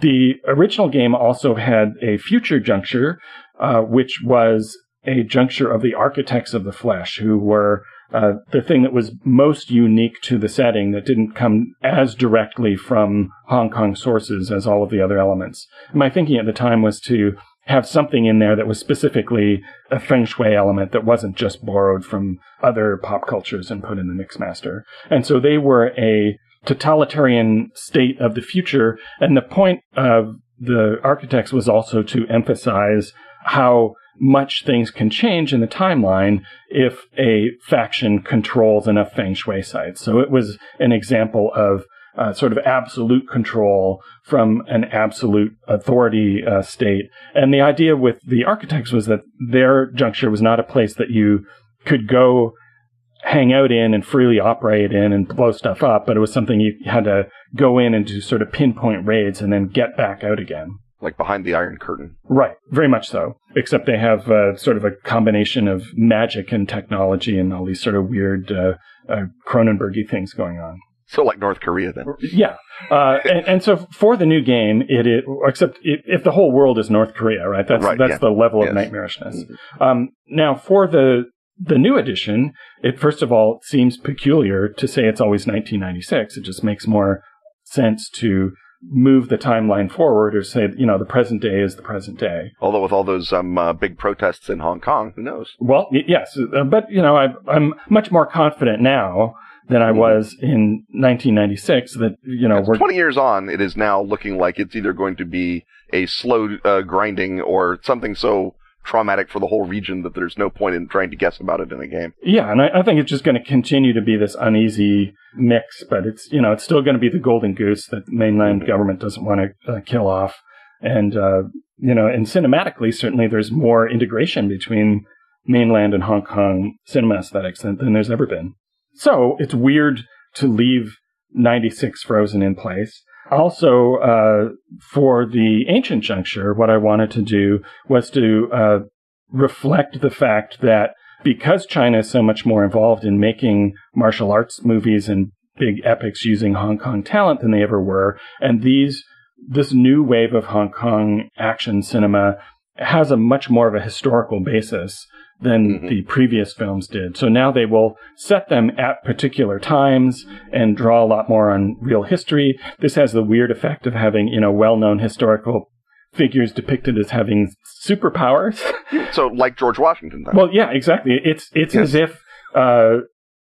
Speaker 1: The original game also had a future juncture, uh, which was a juncture of the architects of the flesh, who were uh, the thing that was most unique to the setting that didn't come as directly from Hong Kong sources as all of the other elements. My thinking at the time was to have something in there that was specifically a feng shui element that wasn't just borrowed from other pop cultures and put in the mixmaster. And so they were a totalitarian state of the future. And the point of the architects was also to emphasize how much things can change in the timeline if a faction controls enough feng shui sites. So it was an example of uh, sort of absolute control from an absolute authority uh, state. And the idea with the architects was that their juncture was not a place that you could go hang out in and freely operate in and blow stuff up, but it was something you had to go in and do sort of pinpoint raids and then get back out again.
Speaker 2: Like behind the Iron Curtain.
Speaker 1: Right, very much so. Except they have uh, sort of a combination of magic and technology and all these sort of weird uh, uh, Cronenbergy things going on.
Speaker 2: So like North Korea then.
Speaker 1: Yeah. Uh, and, and, so for the new game, it, it except if the whole world is North Korea, right? That's, right, that's yeah. the level yes. of nightmarishness. Mm-hmm. Um, now for the, the new edition, it first of all seems peculiar to say it's always 1996. It just makes more sense to move the timeline forward or say, you know, the present day is the present day.
Speaker 2: Although with all those um, uh, big protests in Hong Kong, who knows?
Speaker 1: Well, y- yes, uh, but you know, I, I'm much more confident now than I mm-hmm. was in 1996. That you know,
Speaker 2: we're 20 years on. It is now looking like it's either going to be a slow uh, grinding or something so traumatic for the whole region that there's no point in trying to guess about it in a game.
Speaker 1: Yeah, and I, I think it's just going to continue to be this uneasy mix, but it's you know it's still going to be the golden goose that the mainland mm-hmm. government doesn't want to uh, kill off, and uh, you know, and cinematically certainly there's more integration between mainland and Hong Kong cinema aesthetics than, than there's ever been. So it's weird to leave 96 frozen in place. Also, uh, for the ancient juncture, what I wanted to do was to uh, reflect the fact that because China is so much more involved in making martial arts movies and big epics using Hong Kong talent than they ever were, and these this new wave of Hong Kong action cinema has a much more of a historical basis than mm-hmm. the previous films did. So now they will set them at particular times and draw a lot more on real history. This has the weird effect of having, you know, well-known historical figures depicted as having superpowers.
Speaker 2: so like George Washington. Then.
Speaker 1: Well, yeah, exactly. It's it's yes. as if uh,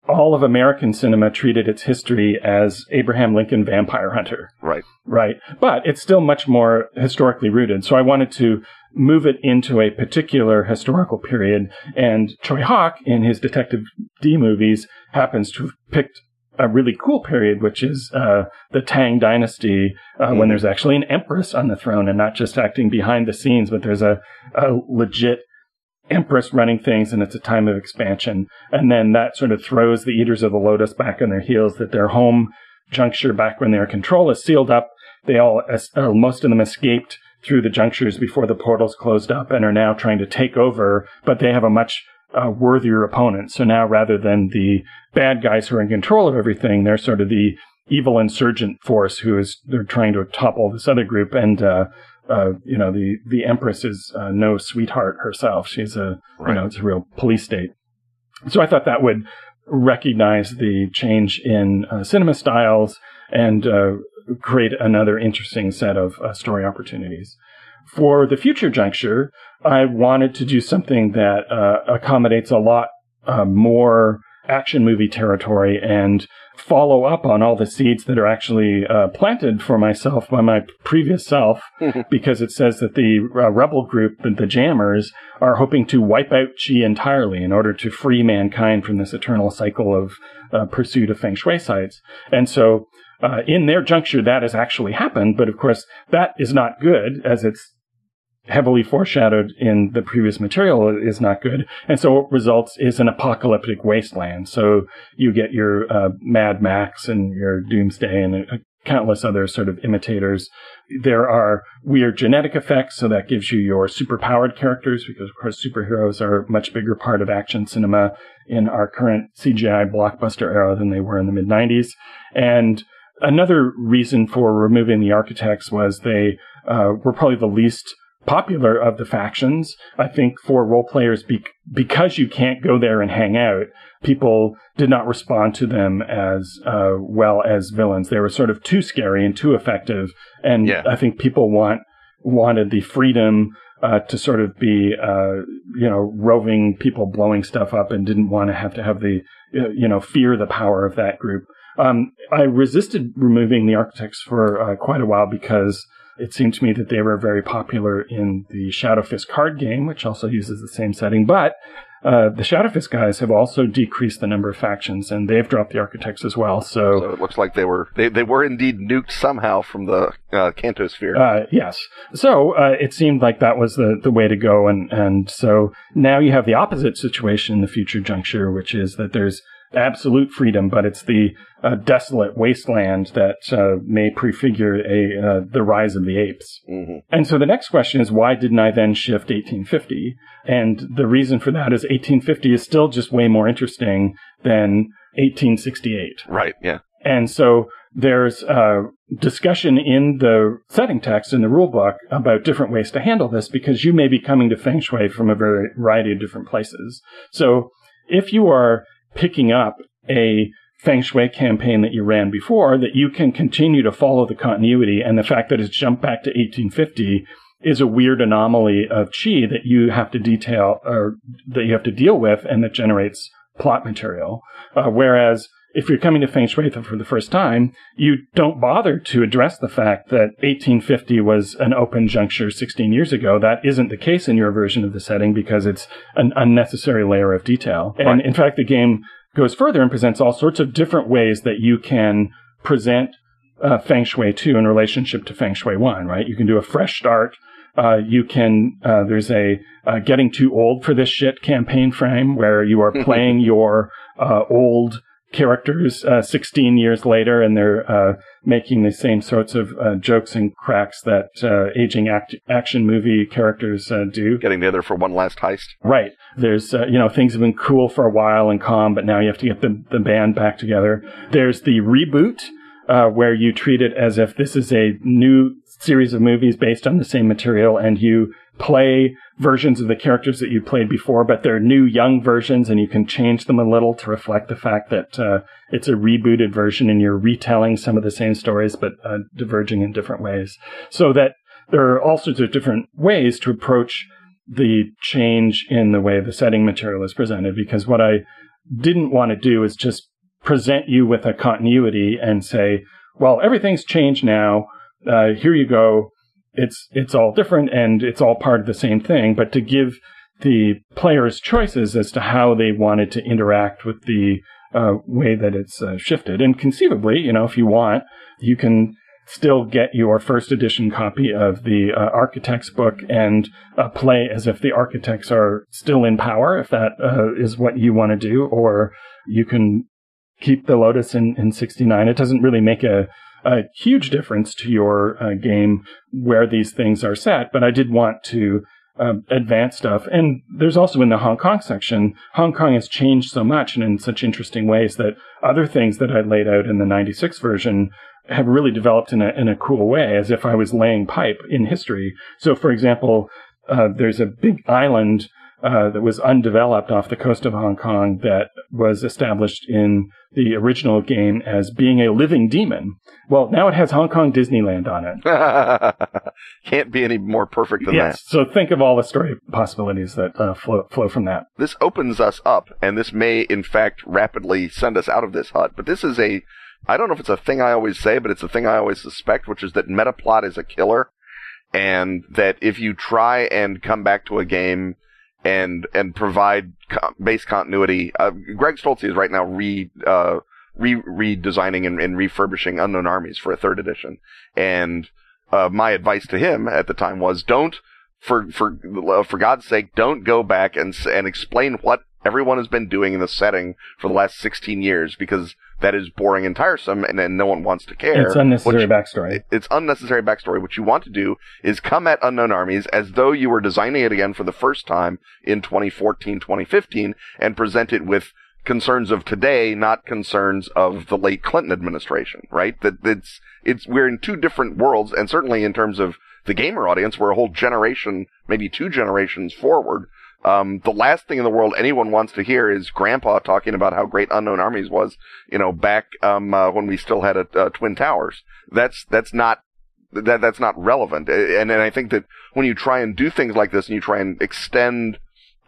Speaker 1: all of American cinema treated its history as Abraham Lincoln Vampire Hunter.
Speaker 2: Right.
Speaker 1: Right. But it's still much more historically rooted. So I wanted to move it into a particular historical period. And Tsui Hark, in his Detective Dee movies, happens to have picked a really cool period, which is uh, the Tang Dynasty, uh, mm. when there's actually an empress on the throne and not just acting behind the scenes, but there's a, a legit empress running things and it's a time of expansion. And then that sort of throws the Eaters of the Lotus back on their heels that their home juncture back when their control is sealed up. They all, uh, most of them escaped through the junctures before the portals closed up and are now trying to take over, but they have a much uh, worthier opponent. So now rather than the bad guys who are in control of everything, they're sort of the evil insurgent force who is, they're trying to topple this other group. And, uh, uh, you know, the, the Empress is uh, no sweetheart herself. She's a, right. you know, it's a real police state. So I thought that would recognize the change in uh, cinema styles and uh, create another interesting set of uh, story opportunities. For the future juncture, I wanted to do something that uh, accommodates a lot uh, more action movie territory and follow up on all the seeds that are actually uh, planted for myself by my previous self because it says that the uh, rebel group, the, the, Jammers, are hoping to wipe out Qi entirely in order to free mankind from this eternal cycle of uh, pursuit of feng shui sites. And so uh, in their juncture, that has actually happened, but of course, that is not good as it's heavily foreshadowed in the previous material is not good. And so what results is an apocalyptic wasteland. So you get your uh, Mad Max and your Doomsday and uh, countless other sort of imitators. There are weird genetic effects, so that gives you your superpowered characters, because of course superheroes are a much bigger part of action cinema in our current CGI blockbuster era than they were in the mid 90s. And another reason for removing the architects was they uh, were probably the least popular of the factions. I think for role players, be- because you can't go there and hang out, people did not respond to them as uh, well as villains. They were sort of too scary and too effective, and yeah. I think people want wanted the freedom uh, to sort of be, uh, you know, roving people blowing stuff up, and didn't want to have to have the, uh, you know, fear the power of that group. Um, I resisted removing the architects for uh, quite a while because it seemed to me that they were very popular in the Shadowfist card game, which also uses the same setting. But uh, the Shadowfist guys have also decreased the number of factions, and they've dropped the architects as well. So,
Speaker 2: so it looks like they were they, they were indeed nuked somehow from the uh, Canto sphere.
Speaker 1: Uh, yes. So uh, it seemed like that was the, the way to go, and and so now you have the opposite situation in the future juncture, which is that there's absolute freedom, but it's the uh, desolate wasteland that uh, may prefigure a uh, the rise of the apes. Mm-hmm. And so the next question is, why didn't I then shift 1850? And the reason for that is 1850 is still just way more interesting than 1868.
Speaker 2: Right. Yeah.
Speaker 1: And so there's a discussion in the setting text in the rule book about different ways to handle this because you may be coming to feng shui from a variety of different places. So if you are picking up a feng shui campaign that you ran before that you can continue to follow the continuity and the fact that it's jumped back to 1850 is a weird anomaly of chi that you have to detail or that you have to deal with and that generates plot material. Uh, whereas if you're coming to Feng Shui for the first time, you don't bother to address the fact that 1850 was an open juncture 16 years ago. That isn't the case in your version of the setting because it's an unnecessary layer of detail. Right. And in fact, the game goes further and presents all sorts of different ways that you can present uh, Feng Shui 2 in relationship to Feng Shui 1, right? You can do a fresh start. Uh, you can, uh, there's a uh, getting too old for this shit campaign frame where you are playing your uh, old characters uh, 16 years later, and they're uh, making the same sorts of uh, jokes and cracks that uh, aging act- action movie characters uh, do.
Speaker 2: Getting together for one last heist.
Speaker 1: Right. There's, uh, you know, things have been cool for a while and calm, but now you have to get the, the band back together. There's the reboot. where you treat it as if this is a new series of movies based on the same material and you play versions of the characters that you played before, but they're new, young versions, and you can change them a little to reflect the fact that uh, it's a rebooted version and you're retelling some of the same stories, but uh, diverging in different ways. So that there are all sorts of different ways to approach the change in the way the setting material is presented, because what I didn't want to do is just present you with a continuity and say, well, everything's changed now. Uh, here you go it's it's all different and it's all part of the same thing, but to give the players choices as to how they wanted to interact with the uh, way that it's uh, shifted. And conceivably, you know, if you want, you can still get your first edition copy of the uh, architects book and uh, play as if the architects are still in power, if that uh, is what you want to do, or you can keep the Lotus in, in 69. It doesn't really make a, a huge difference to your uh, game where these things are set, but I did want to um, advanced stuff. And there's also in the Hong Kong section, Hong Kong has changed so much and in such interesting ways that other things that I laid out in the 96 version have really developed in a, in a cool way, as if I was laying pipe in history. So, for example, uh, there's a big island uh, that was undeveloped off the coast of Hong Kong that was established in the original game as being a living demon. Well, now it has Hong Kong Disneyland on
Speaker 2: it. Can't be any more perfect than
Speaker 1: yes,
Speaker 2: that.
Speaker 1: So think of all the story possibilities that uh, flow, flow from that.
Speaker 2: This opens us up, and this may, in fact, rapidly send us out of this hut. But this is a, I don't know if it's a thing I always say, but it's a thing I always suspect, which is that metaplot is a killer. And that if you try and come back to a game and and provide co- base continuity. Uh, Greg Stolze is right now re uh, re redesigning and, and, refurbishing Unknown Armies for a third edition, and uh, my advice to him at the time was don't for for for God's sake don't go back and and explain what everyone has been doing in the setting for the last 16 years because that is boring and tiresome and, and no one wants to care.
Speaker 1: It's unnecessary backstory.
Speaker 2: It's unnecessary backstory. What you want to do is come at Unknown Armies as though you were designing it again for the first time in 2014, 2015 and present it with concerns of today, not concerns of the late Clinton administration, right? That it's, it's, we're in two different worlds and certainly in terms of the gamer audience, we're a whole generation, maybe two generations forward um, the last thing in the world anyone wants to hear is Grandpa talking about how great Unknown Armies was, you know, back um, uh, when we still had a, Twin Towers. That's that's not that that's not relevant. And and I think that when you try and do things like this and you try and extend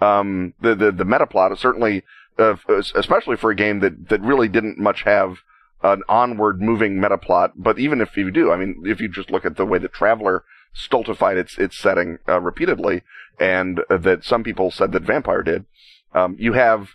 Speaker 2: um, the the the meta plot, certainly, uh, especially for a game that that really didn't much have an onward moving meta plot. But even if you do, I mean, if you just look at the way that Traveller stultified its its setting uh, repeatedly, and that some people said that Vampire did. Um, you have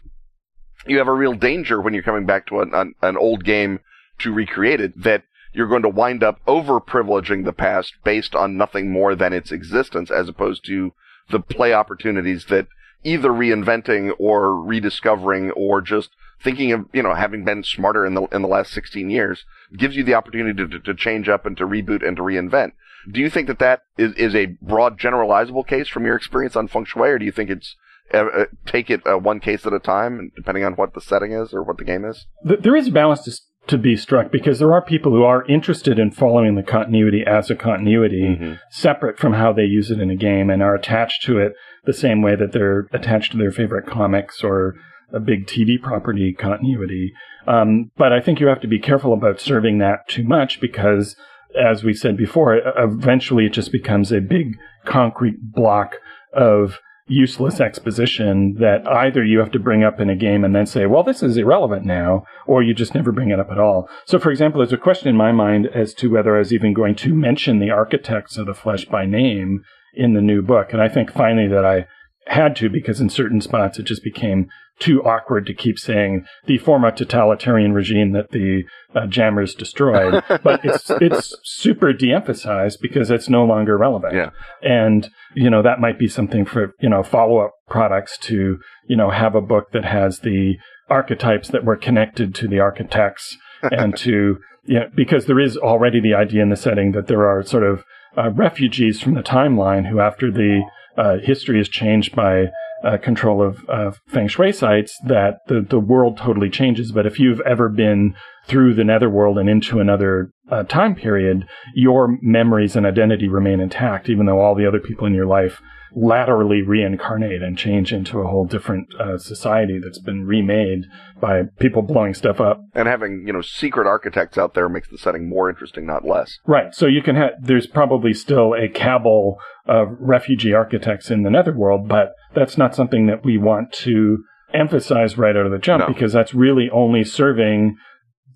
Speaker 2: you have a real danger when you're coming back to an, an, an old game to recreate it that you're going to wind up over privileging the past based on nothing more than its existence, as opposed to the play opportunities that either reinventing or rediscovering or just thinking of, you know, having been smarter in the, in the last 16 years gives you the opportunity to, to change up and to reboot and to reinvent. Do you think that that is, is a broad generalizable case from your experience on feng shui, or do you think it's uh, uh, take it uh, one case at a time, depending on what the setting is or what the game is?
Speaker 1: There is a balance to, to be struck because there are people who are interested in following the continuity as a continuity, mm-hmm. separate from how they use it in a game, and are attached to it the same way that they're attached to their favorite comics or a big TV property continuity. Um, but I think you have to be careful about serving that too much because as we said before, eventually it just becomes a big concrete block of useless exposition that either you have to bring up in a game and then say, well, this is irrelevant now, or you just never bring it up at all. So, for example, there's a question in my mind as to whether I was even going to mention the architects of the flesh by name in the new book. And I think finally that I had to because in certain spots it just became too awkward to keep saying the former totalitarian regime that the uh, jammers destroyed. but it's it's super de-emphasized because it's no longer relevant.
Speaker 2: Yeah.
Speaker 1: And you know that might be something for you know follow up products to you know have a book that has the archetypes that were connected to the architects and to yeah because there is already the idea in the setting that there are sort of uh, refugees from the timeline who after the uh, history is changed by uh, control of feng shui sites that the, the world totally changes. But if you've ever been through the netherworld and into another uh, time period, your memories and identity remain intact, even though all the other people in your life laterally reincarnate and change into a whole different uh, society that's been remade by people blowing stuff up.
Speaker 2: And having, you know, secret architects out there makes the setting more interesting, not less.
Speaker 1: Right. So you can have, there's probably still a cabal of refugee architects in the netherworld, but that's not something that we want to emphasize right out of the jump
Speaker 2: no.
Speaker 1: because that's really only serving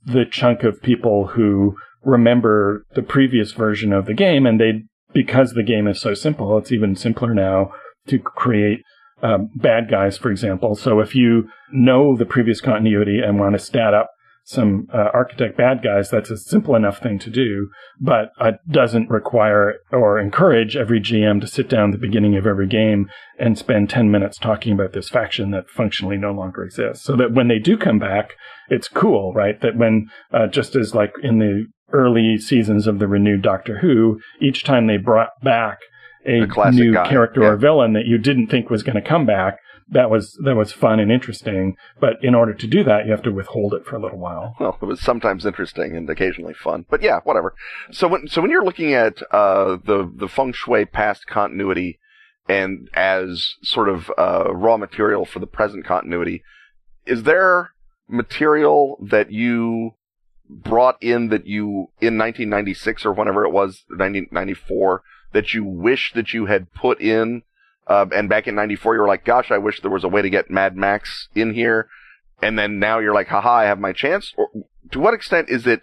Speaker 1: the chunk of people who remember the previous version of the game and they because the game is so simple, it's even simpler now to create um, bad guys, for example. So if you know the previous continuity and want to stat up some uh, architect bad guys, that's a simple enough thing to do, but it doesn't require or encourage every GM to sit down at the beginning of every game and spend 10 minutes talking about this faction that functionally no longer exists. So that when they do come back, it's cool, right? That when, uh, just as like in the early seasons of the renewed Doctor Who, each time they brought back a new
Speaker 2: guy.
Speaker 1: character
Speaker 2: yeah.
Speaker 1: or villain that you didn't think was going to come back, that was that was fun and interesting. But in order to do that, you have to withhold it for a little while.
Speaker 2: Well, it was sometimes interesting and occasionally fun, but yeah, whatever. So when so when you're looking at uh, the the feng shui past continuity and as sort of uh, raw material for the present continuity, is there material that you brought in that you in 1996 or whenever it was 1994 that you wish that you had put in uh, and back in 94 you were like gosh i wish there was a way to get mad max in here. And then now you're like haha i have my chance. Or to what extent is it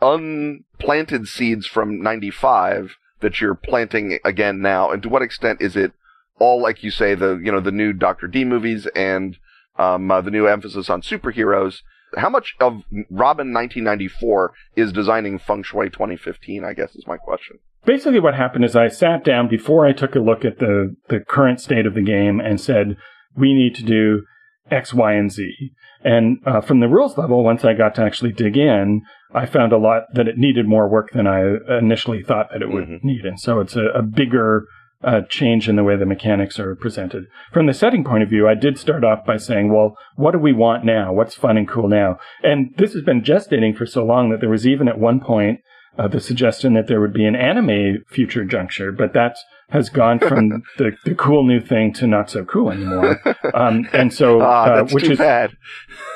Speaker 2: unplanted seeds from 95 that you're planting again now? And to what extent is it all like you say the you know the new dr d movies and um, uh, the new emphasis on superheroes how much of Robin 1994 is designing Feng Shui 2015? I guess is my question.
Speaker 1: Basically, what happened is I sat down before I took a look at the the current state of the game and said we need to do X, Y, and Z. And uh, from the rules level, once I got to actually dig in, I found a lot that it needed more work than I initially thought that it would
Speaker 2: Mhm.
Speaker 1: need. And so it's a, a bigger uh, change in the way the mechanics are presented. From the setting point of view, I did start off by saying, well, what do we want now? What's fun and cool now? And this has been gestating for so long that there was even at one point uh, the suggestion that there would be an anime future juncture, but that has gone from the, the cool new thing to not so cool anymore. Um, and so,
Speaker 2: Ah,
Speaker 1: uh, which is
Speaker 2: bad.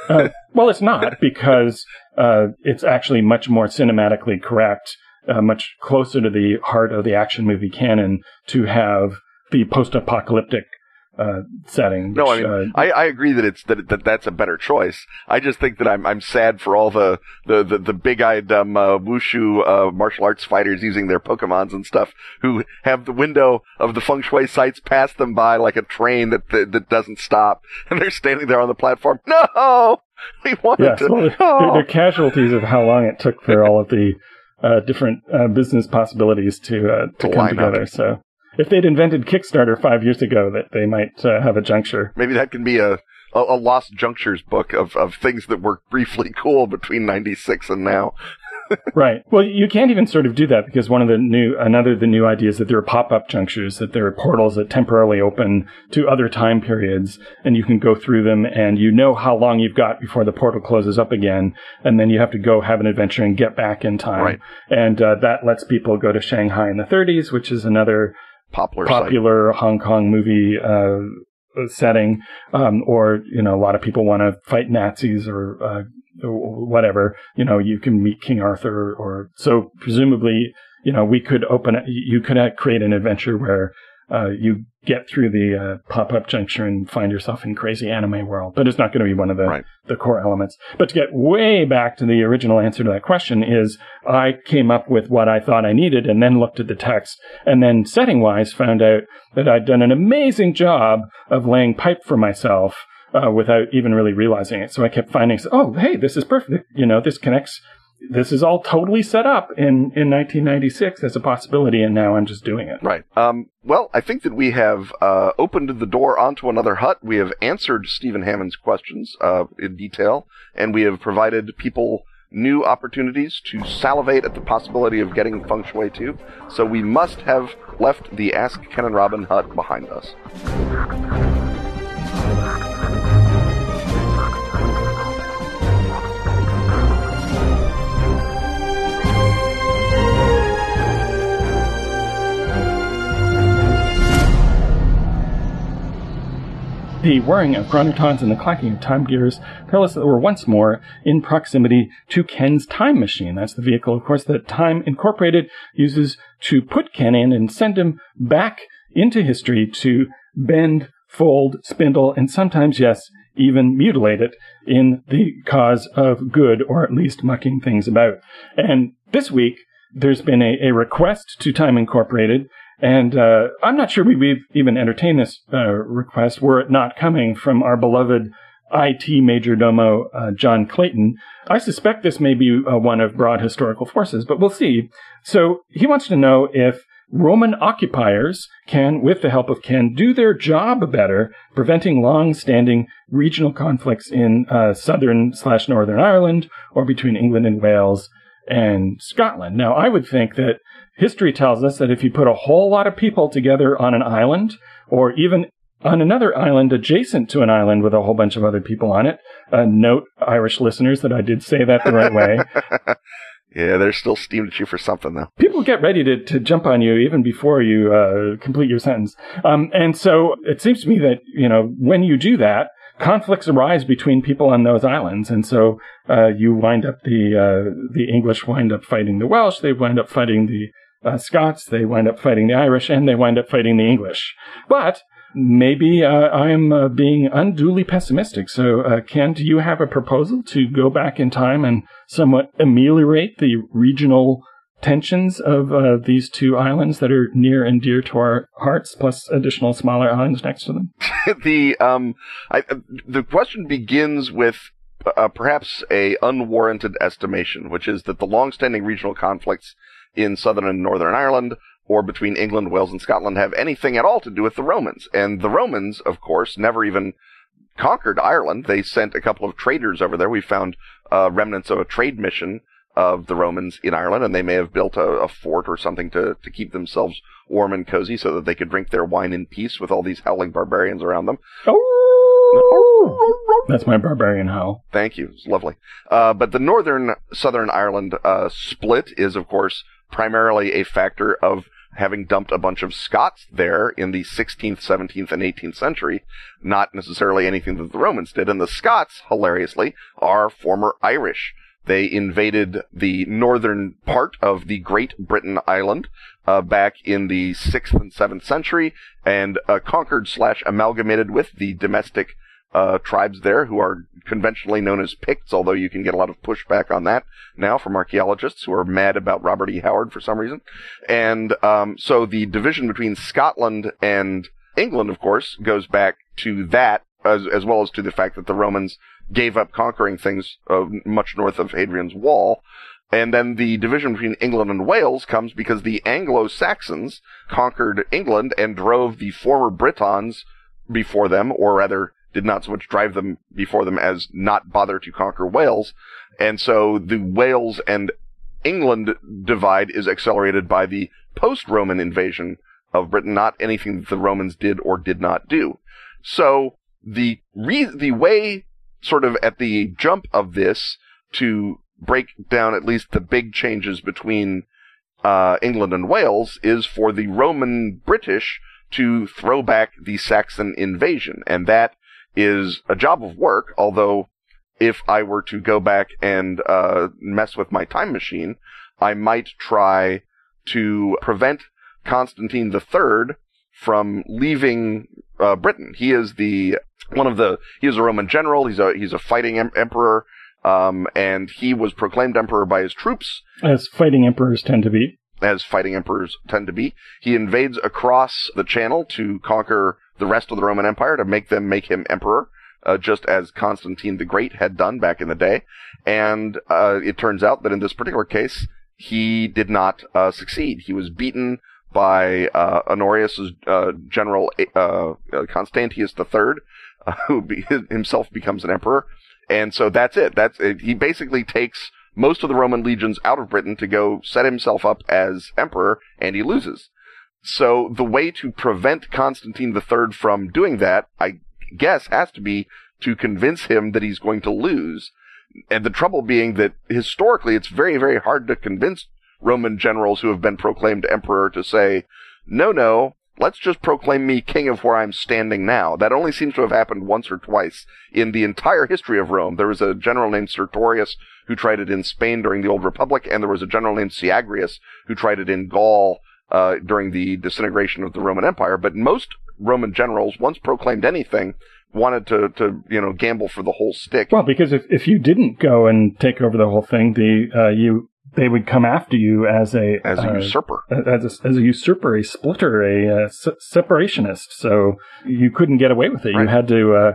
Speaker 1: uh, well, it's not because uh, it's actually much more cinematically correct, uh, much closer to the heart of the action movie canon to have the post-apocalyptic uh, setting.
Speaker 2: No, I mean,
Speaker 1: uh,
Speaker 2: I, I agree that it's that, that that's a better choice. I just think that I'm I'm sad for all the the the, the big-eyed um, uh, wushu uh, martial arts fighters using their Pokemons and stuff who have the window of the feng shui sites pass them by like a train that that, that doesn't stop, and they're standing there on the platform. No, we wanted
Speaker 1: yes,
Speaker 2: to.
Speaker 1: well, they're, they're casualties of how long it took for all of the uh, different uh, business possibilities to uh, to come
Speaker 2: up.
Speaker 1: together. So. If they'd invented Kickstarter five years ago, that they might uh, have a juncture.
Speaker 2: Maybe that can be a, a, a lost junctures book of, of things that were briefly cool between 96 and now.
Speaker 1: Right. Well, you can't even sort of do that because one of the new, another of the new ideas that there are pop-up junctures, that there are portals that temporarily open to other time periods, and you can go through them, and you know how long you've got before the portal closes up again, and then you have to go have an adventure and get back in time.
Speaker 2: Right.
Speaker 1: And uh, that lets people go to Shanghai in the 30s, which is another
Speaker 2: popular site.
Speaker 1: popular Hong Kong movie uh, setting, um, or you know, a lot of people want to fight Nazis or uh, whatever. You know, you can meet King Arthur, or so presumably, you know, we could open. You could create an adventure where uh, you get through the uh, pop-up juncture and find yourself in crazy anime world, but it's not going to be one of the
Speaker 2: Right.
Speaker 1: the core elements. But to get way back to the original answer to that question is I came up with what I thought I needed and then looked at the text and then setting wise found out that I'd done an amazing job of laying pipe for myself uh, without even really realizing it. So I kept finding, oh, hey, this is perfect. You know, this connects. This is all totally set up in, in 1996 as a possibility, and now I'm just doing it.
Speaker 2: Right. Um, well, I think that we have uh, opened the door onto another hut. We have answered Stephen Hammond's questions uh, in detail, and we have provided people new opportunities to salivate at the possibility of getting feng shui 2. So we must have left the Ask Ken and Robin hut behind us.
Speaker 1: The whirring of chronotons and the clacking of time gears tell us that we're once more in proximity to Ken's time machine. That's the vehicle, of course, that Time Incorporated uses to put Ken in and send him back into history to bend, fold, spindle, and sometimes, yes, even mutilate it in the cause of good, or at least mucking things about. And this week, there's been a, a request to Time Incorporated And uh, I'm not sure we would even entertain this uh, request were it not coming from our beloved IT major domo, uh, John Clayton. I suspect this may be uh, one of broad historical forces, but we'll see. So he wants to know if Roman occupiers can, with the help of Ken, do their job better, preventing long-standing regional conflicts in uh, southern slash northern Ireland or between England and Wales and Scotland. Now, I would think that history tells us that if you put a whole lot of people together on an island, or even on another island adjacent to an island with a whole bunch of other people on it. Uh, note, Irish listeners, that I did say that the right way.
Speaker 2: yeah, they're still steamed at you for something, though.
Speaker 1: People get ready to, to jump on you even before you uh, complete your sentence. Um, and so it seems to me that, you know, when you do that, conflicts arise between people on those islands, and so uh, you wind up the uh, the English wind up fighting the Welsh, they wind up fighting the uh, Scots, they wind up fighting the Irish, and they wind up fighting the English. But maybe uh, I am uh, being unduly pessimistic. So, uh, Ken, do you have a proposal to go back in time and somewhat ameliorate the regional tensions of uh, these two islands that are near and dear to our hearts, plus additional smaller islands next to them?
Speaker 2: the um, I, the question begins with. Uh, perhaps a unwarranted estimation, which is that the long-standing regional conflicts in southern and northern Ireland or between England, Wales, and Scotland have anything at all to do with the Romans. And the Romans, of course, never even conquered Ireland. They sent a couple of traders over there. We found uh, remnants of a trade mission of the Romans in Ireland, and they may have built a, a, fort or something to, to keep themselves warm and cozy so that they could drink their wine in peace with all these howling barbarians around them.
Speaker 1: Oh. That's my barbarian howl.
Speaker 2: Thank you. It's lovely. Uh, but the northern southern Ireland uh, split is, of course, primarily a factor of having dumped a bunch of Scots there in the 16th, 17th, and 18th century, not necessarily anything that the Romans did. And the Scots, hilariously, are former Irish. They invaded the northern part of the Great Britain Island uh, back in the 6th and 7th century and uh, conquered slash amalgamated with the domestic uh, tribes there who are conventionally known as Picts, although you can get a lot of pushback on that now from archaeologists who are mad about Robert E. Howard for some reason. And um, so the division between Scotland and England, of course, goes back to that, as, as well as to the fact that the Romans gave up conquering things uh, much north of Hadrian's Wall. And then the division between England and Wales comes because the Anglo-Saxons conquered England and drove the former Britons before them, or rather did not so much drive them before them as not bother to conquer Wales. And so the Wales and England divide is accelerated by the post-Roman invasion of Britain, not anything that the Romans did or did not do. So the re- the way sort of at the jump of this to break down at least the big changes between uh, England and Wales is for the Roman British to throw back the Saxon invasion, and that is a job of work, although if I were to go back and uh, mess with my time machine, I might try to prevent Constantine III from leaving uh, Britain. He is the one of the he is a Roman general. He's a he's a fighting em- emperor, um, and he was proclaimed emperor by his troops,
Speaker 1: as fighting emperors tend to be.
Speaker 2: As fighting emperors tend to be, he invades across the Channel to conquer the rest of the Roman Empire to make them make him emperor, uh, just as Constantine the Great had done back in the day. And uh, it turns out that in this particular case, he did not uh, succeed. He was beaten by uh, Honorius's uh, general uh, Constantius III, who be- himself becomes an emperor. And so that's it. That's it. He basically takes most of the Roman legions out of Britain to go set himself up as emperor, and he loses. So the way to prevent Constantine III from doing that, I guess, has to be to convince him that he's going to lose. And the trouble being that historically it's very, very hard to convince Roman generals who have been proclaimed emperor to say, no, no, let's just proclaim me king of where I'm standing now. That only seems to have happened once or twice in the entire history of Rome. There was a general named Sertorius who tried it in Spain during the Old Republic, and there was a general named Syagrius who tried it in Gaul uh, during the disintegration of the Roman Empire. But most Roman generals, once proclaimed anything, wanted to, to you know gamble for the whole stick.
Speaker 1: Well, because if, if you didn't go and take over the whole thing, the uh, you they would come after you as a
Speaker 2: as a
Speaker 1: uh,
Speaker 2: usurper.
Speaker 1: as a, as a usurper, a splitter, a, uh se- separationist. So you couldn't get away with it.
Speaker 2: Right.
Speaker 1: You had to uh,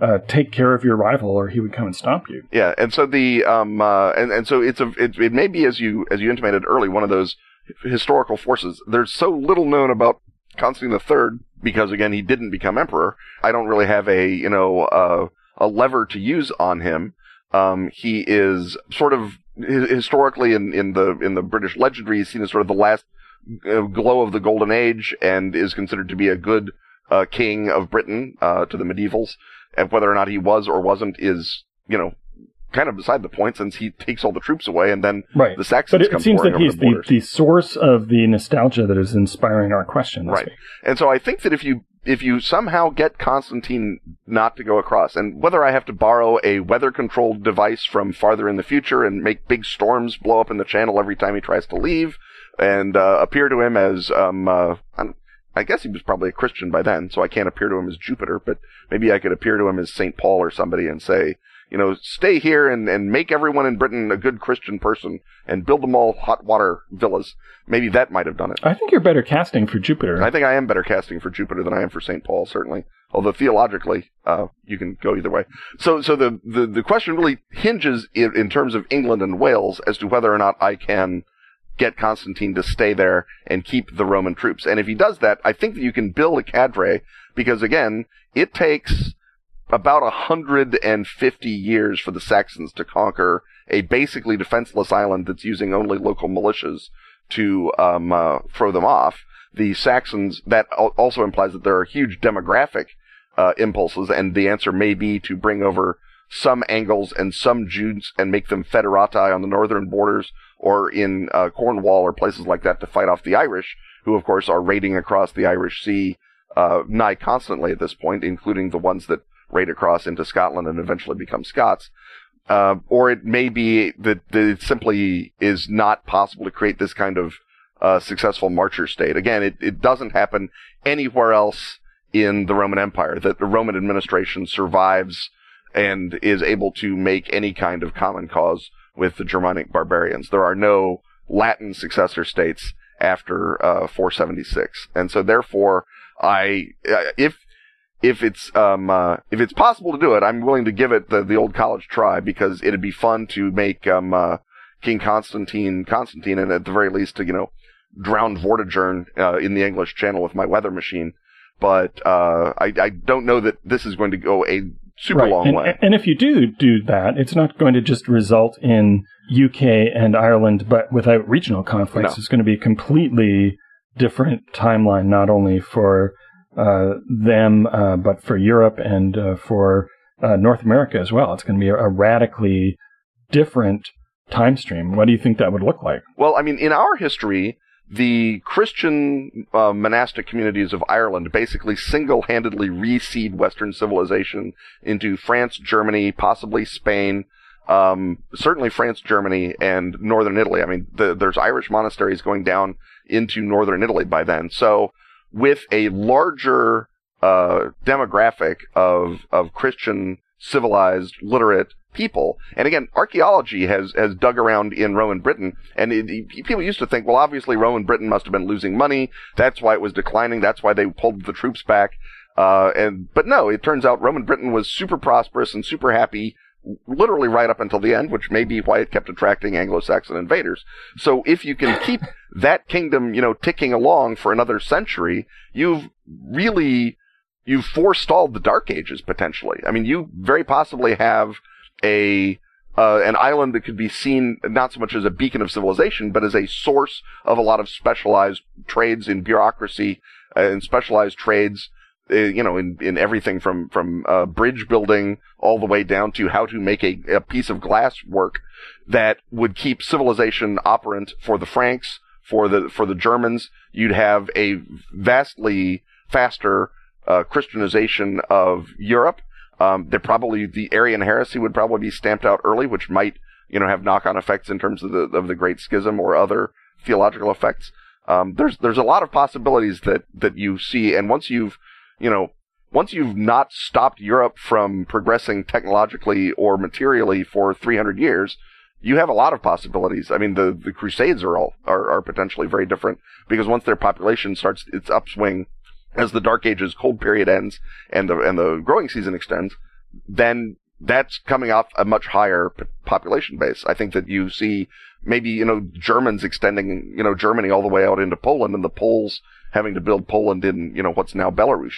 Speaker 1: uh, take care of your rival, or he would come and stomp you.
Speaker 2: Yeah, and so the um uh, and and so it's a it, it may be as you as you intimated early one of those historical forces. There's so little known about Constantine III because again he didn't become emperor. I don't really have a you know uh, a lever to use on him. Um, he is sort of historically in, in the in the British legendary, he's seen as sort of the last uh, glow of the golden age, and is considered to be a good uh, king of Britain uh, to the medievals. And whether or not he was or wasn't is you know kind of beside the point, since he takes all the troops away, and then
Speaker 1: Right.
Speaker 2: the Saxons
Speaker 1: But it,
Speaker 2: come
Speaker 1: it seems that he's
Speaker 2: the
Speaker 1: the, the source of the nostalgia that is inspiring our question.
Speaker 2: Right.
Speaker 1: week.
Speaker 2: And so I think that if you if you somehow get Constantine not to go across, and whether I have to borrow a weather controlled device from farther in the future and make big storms blow up in the channel every time he tries to leave, and uh, appear to him as um uh, I guess he was probably a Christian by then, so I can't appear to him as Jupiter, but maybe I could appear to him as Saint Paul or somebody and say, you know, stay here and, and make everyone in Britain a good Christian person and build them all hot water villas. Maybe that might have done it.
Speaker 1: I think you're better casting for Jupiter.
Speaker 2: I think I am better casting for Jupiter than I am for St. Paul, certainly. Although theologically, uh, you can go either way. So, so the, the, the question really hinges in, in terms of England and Wales as to whether or not I can get Constantine to stay there and keep the Roman troops. And if he does that, I think that you can build a cadre because again, it takes about 150 years for the Saxons to conquer a basically defenseless island that's using only local militias to um, uh, throw them off. The Saxons, that also implies that there are huge demographic uh, impulses, and the answer may be to bring over some Angles and some Jutes and make them federati on the northern borders or in uh, Cornwall or places like that to fight off the Irish, who of course are raiding across the Irish Sea uh, nigh constantly at this point, including the ones that raid across into Scotland and eventually become Scots. Uh, or it may be that, that it simply is not possible to create this kind of uh, successful marcher state. Again, it, it doesn't happen anywhere else in the Roman Empire, that the Roman administration survives and is able to make any kind of common cause with the Germanic barbarians. There are no Latin successor states after uh, 476, and so therefore, I uh, if if it's um uh, if it's possible to do it, I'm willing to give it the the old college try because it'd be fun to make um uh, King Constantine Constantine and at the very least to you know drown Vortigern uh, in the English Channel with my weather machine. But uh, I I don't know that this is going to go a super long
Speaker 1: and,
Speaker 2: way.
Speaker 1: and if you do do that, it's not going to just result in UK and Ireland, but without regional conflicts.
Speaker 2: No.
Speaker 1: It's going to be a completely different timeline, not only for them, uh, but for Europe and uh, for uh, North America as well. It's going to be a, radically different time stream. What do you think that would look like?
Speaker 2: Well, I mean, in our history, the Christian uh, monastic communities of Ireland basically single-handedly reseed Western civilization into France, Germany, possibly Spain, um, certainly France, Germany, and northern Italy. I mean, the, there's Irish monasteries going down into northern Italy by then. So, with a larger uh, demographic of of Christian, civilized, literate people. And again, archaeology has has dug around in Roman Britain, and it, it- people used to think, well, obviously Roman Britain must have been losing money. That's why it was declining. That's why they pulled the troops back. Uh, and but no, it turns out Roman Britain was super prosperous and super happy. Literally right up until the end, which may be why it kept attracting Anglo-Saxon invaders. So if you can keep that kingdom, you know, ticking along for another century, you've really you've forestalled the Dark Ages potentially. I mean, you very possibly have a uh, an island that could be seen not so much as a beacon of civilization, but as a source of a lot of specialized trades in bureaucracy uh, and specialized trades. Uh, you know, in, in everything from from uh, bridge building all the way down to how to make a, a piece of glass work that would keep civilization operant for the Franks, for the for the Germans. You'd have a vastly faster uh, Christianization of Europe. Um, there probably the Arian heresy would probably be stamped out early, which might you know have knock on effects in terms of the of the Great Schism or other theological effects. Um, there's there's a lot of possibilities that that you see, and once you've you know once you've not stopped Europe from progressing technologically or materially for 300 years, you have a lot of possibilities. I mean, the, the Crusades are all, are, are potentially very different because once their population starts its upswing as the Dark Ages cold period ends and the, and the growing season extends, then that's coming off a much higher p- population base. I think that you see maybe, you know, Germans extending, you know, Germany all the way out into Poland and the Poles having to build Poland in, you know, what's now Belarus.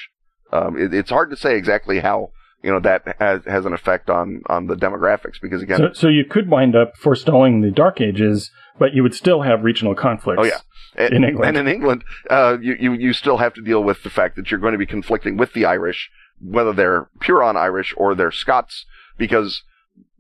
Speaker 2: Um, it, it's hard to say exactly how you know that has has an effect on on the demographics because again,
Speaker 1: so, so you could wind up forestalling the Dark Ages, but you would still have regional conflicts.
Speaker 2: Oh yeah. And,
Speaker 1: in England.
Speaker 2: and in England, uh, you, you you still have to deal with the fact that you're going to be conflicting with the Irish, whether they're Huron Irish or they're Scots, because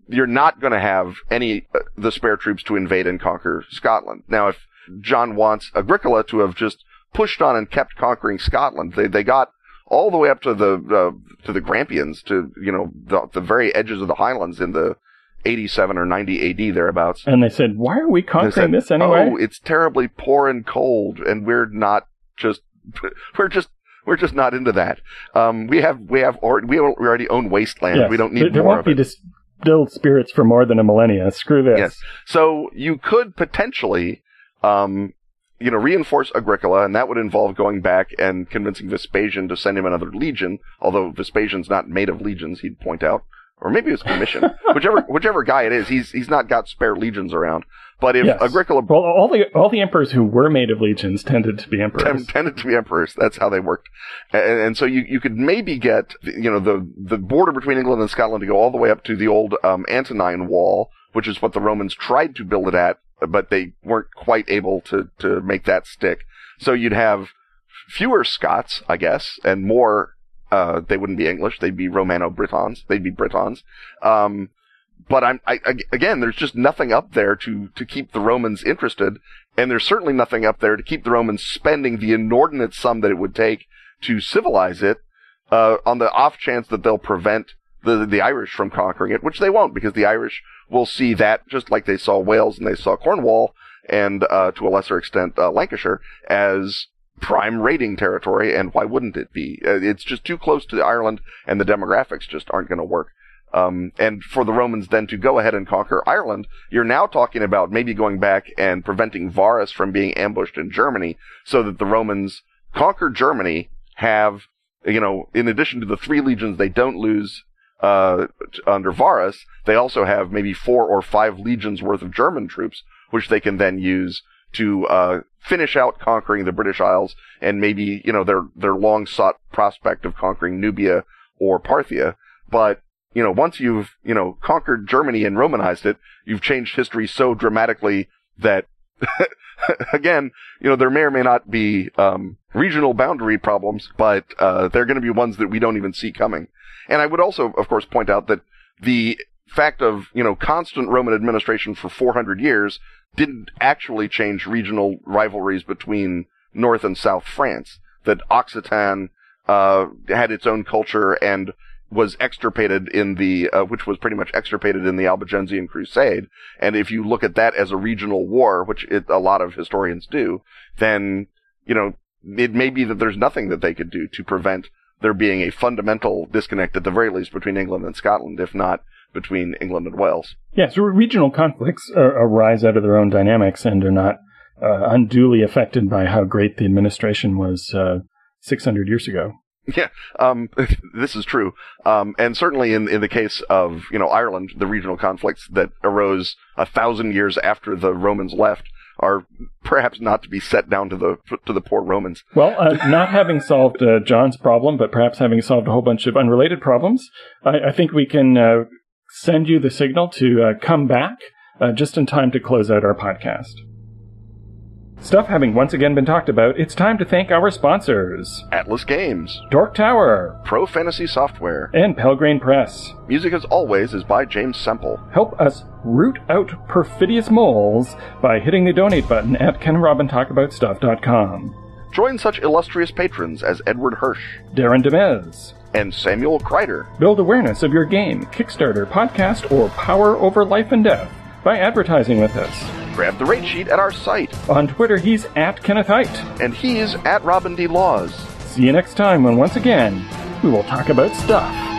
Speaker 2: you're not going to have any uh, the spare troops to invade and conquer Scotland. Now, if John wants Agricola to have just pushed on and kept conquering Scotland, they they got all the way up to the uh, to the Grampians, to you know the, the very edges of the Highlands in the 87 or 90 AD thereabouts.
Speaker 1: And they said, "Why are we conquering
Speaker 2: said,
Speaker 1: this anyway?"
Speaker 2: Oh, it's terribly poor and cold, and we're not just we're just we're just not into that. Um, we have we have or, we already own wasteland.
Speaker 1: Yes.
Speaker 2: We don't need
Speaker 1: there, there
Speaker 2: more
Speaker 1: won't
Speaker 2: of
Speaker 1: be
Speaker 2: it.
Speaker 1: distilled spirits for more than a millennia. Screw this.
Speaker 2: Yes. So you could potentially, um, you know, reinforce Agricola, and that would involve going back and convincing Vespasian to send him another legion. Although Vespasian's not made of legions, he'd point out, or maybe it was commission. whichever whichever guy it is, he's he's not got spare legions around. But if
Speaker 1: Yes.
Speaker 2: Agricola
Speaker 1: Well, all the all the emperors who were made of legions tended to be emperors.
Speaker 2: tem- tended to be emperors. That's how they worked. And, and so you, you could maybe get, you know, the, the border between England and Scotland to go all the way up to the old, um, Antonine Wall, which is what the Romans tried to build it at, but they weren't quite able to, to make that stick. So you'd have fewer Scots, I guess, and more, uh, they wouldn't be English. They'd be Romano-Britons. They'd be Britons. Um, but I'm, I, again, there's just nothing up there to, to keep the Romans interested. And there's certainly nothing up there to keep the Romans spending the inordinate sum that it would take to civilize it, uh, on the off chance that they'll prevent the, the Irish from conquering it, which they won't because the Irish will see that just like they saw Wales and they saw Cornwall and, uh, to a lesser extent, uh, Lancashire as prime raiding territory. And why wouldn't it be? Uh, It's just too close to Ireland and the demographics just aren't going to work. Um, and for the Romans then to go ahead and conquer Ireland, you're now talking about maybe going back and preventing Varus from being ambushed in Germany so that the Romans conquer Germany, have, you know, in addition to the three legions they don't lose, uh, under Varus, they also have maybe four or five legions worth of German troops, which they can then use to, uh, finish out conquering the British Isles and maybe, you know, their, their long sought prospect of conquering Nubia or Parthia. But you know, once you've, you know, conquered Germany and Romanized it, you've changed history so dramatically that, again, you know, there may or may not be, um, regional boundary problems, but, uh, they're going to be ones that we don't even see coming. And I would also, of course, point out that the fact of, you know, constant Roman administration for 400 years didn't actually change regional rivalries between North and South France. That Occitan, uh, had its own culture and was extirpated in the, uh, which was pretty much extirpated in the Albigensian Crusade. And if you look at that as a regional war, which it, a lot of historians do, then, you know, it may be that there's nothing that they could do to prevent there being a fundamental disconnect at the very least between England and Scotland, if not between England and Wales.
Speaker 1: Yes, re- regional conflicts uh, arise out of their own dynamics and are not uh, unduly affected by how great the administration was uh, 600 years ago.
Speaker 2: Yeah, um, this is true. Um, and certainly in, in the case of, you know, Ireland, the regional conflicts that arose a thousand years after the Romans left are perhaps not to be set down to the, to the poor Romans.
Speaker 1: Well, uh, not having solved uh, John's problem, but perhaps having solved a whole bunch of unrelated problems, I, I think we can uh, send you the signal to uh, come back uh, just in time to close out our podcast. Stuff having once again been talked about, it's time to thank our sponsors
Speaker 2: Atlas Games,
Speaker 1: Dork Tower
Speaker 2: Pro Fantasy Software.
Speaker 1: and Pelgrane Press.
Speaker 2: Music as always is by James Semple.
Speaker 1: Help us root out perfidious moles by hitting the donate button at kenrobintalkaboutstuff.com.
Speaker 2: Join such illustrious patrons as Edward Hirsch
Speaker 1: Darren Demez.
Speaker 2: and Samuel Kreider.
Speaker 1: Build awareness of your game, Kickstarter, podcast, or power over life and death by advertising with us.
Speaker 2: Grab the rate sheet at our site,
Speaker 1: On Twitter, he's at Kenneth Hite.
Speaker 2: and he's at Robin D. Laws.
Speaker 1: See you next time when once again we will talk about stuff.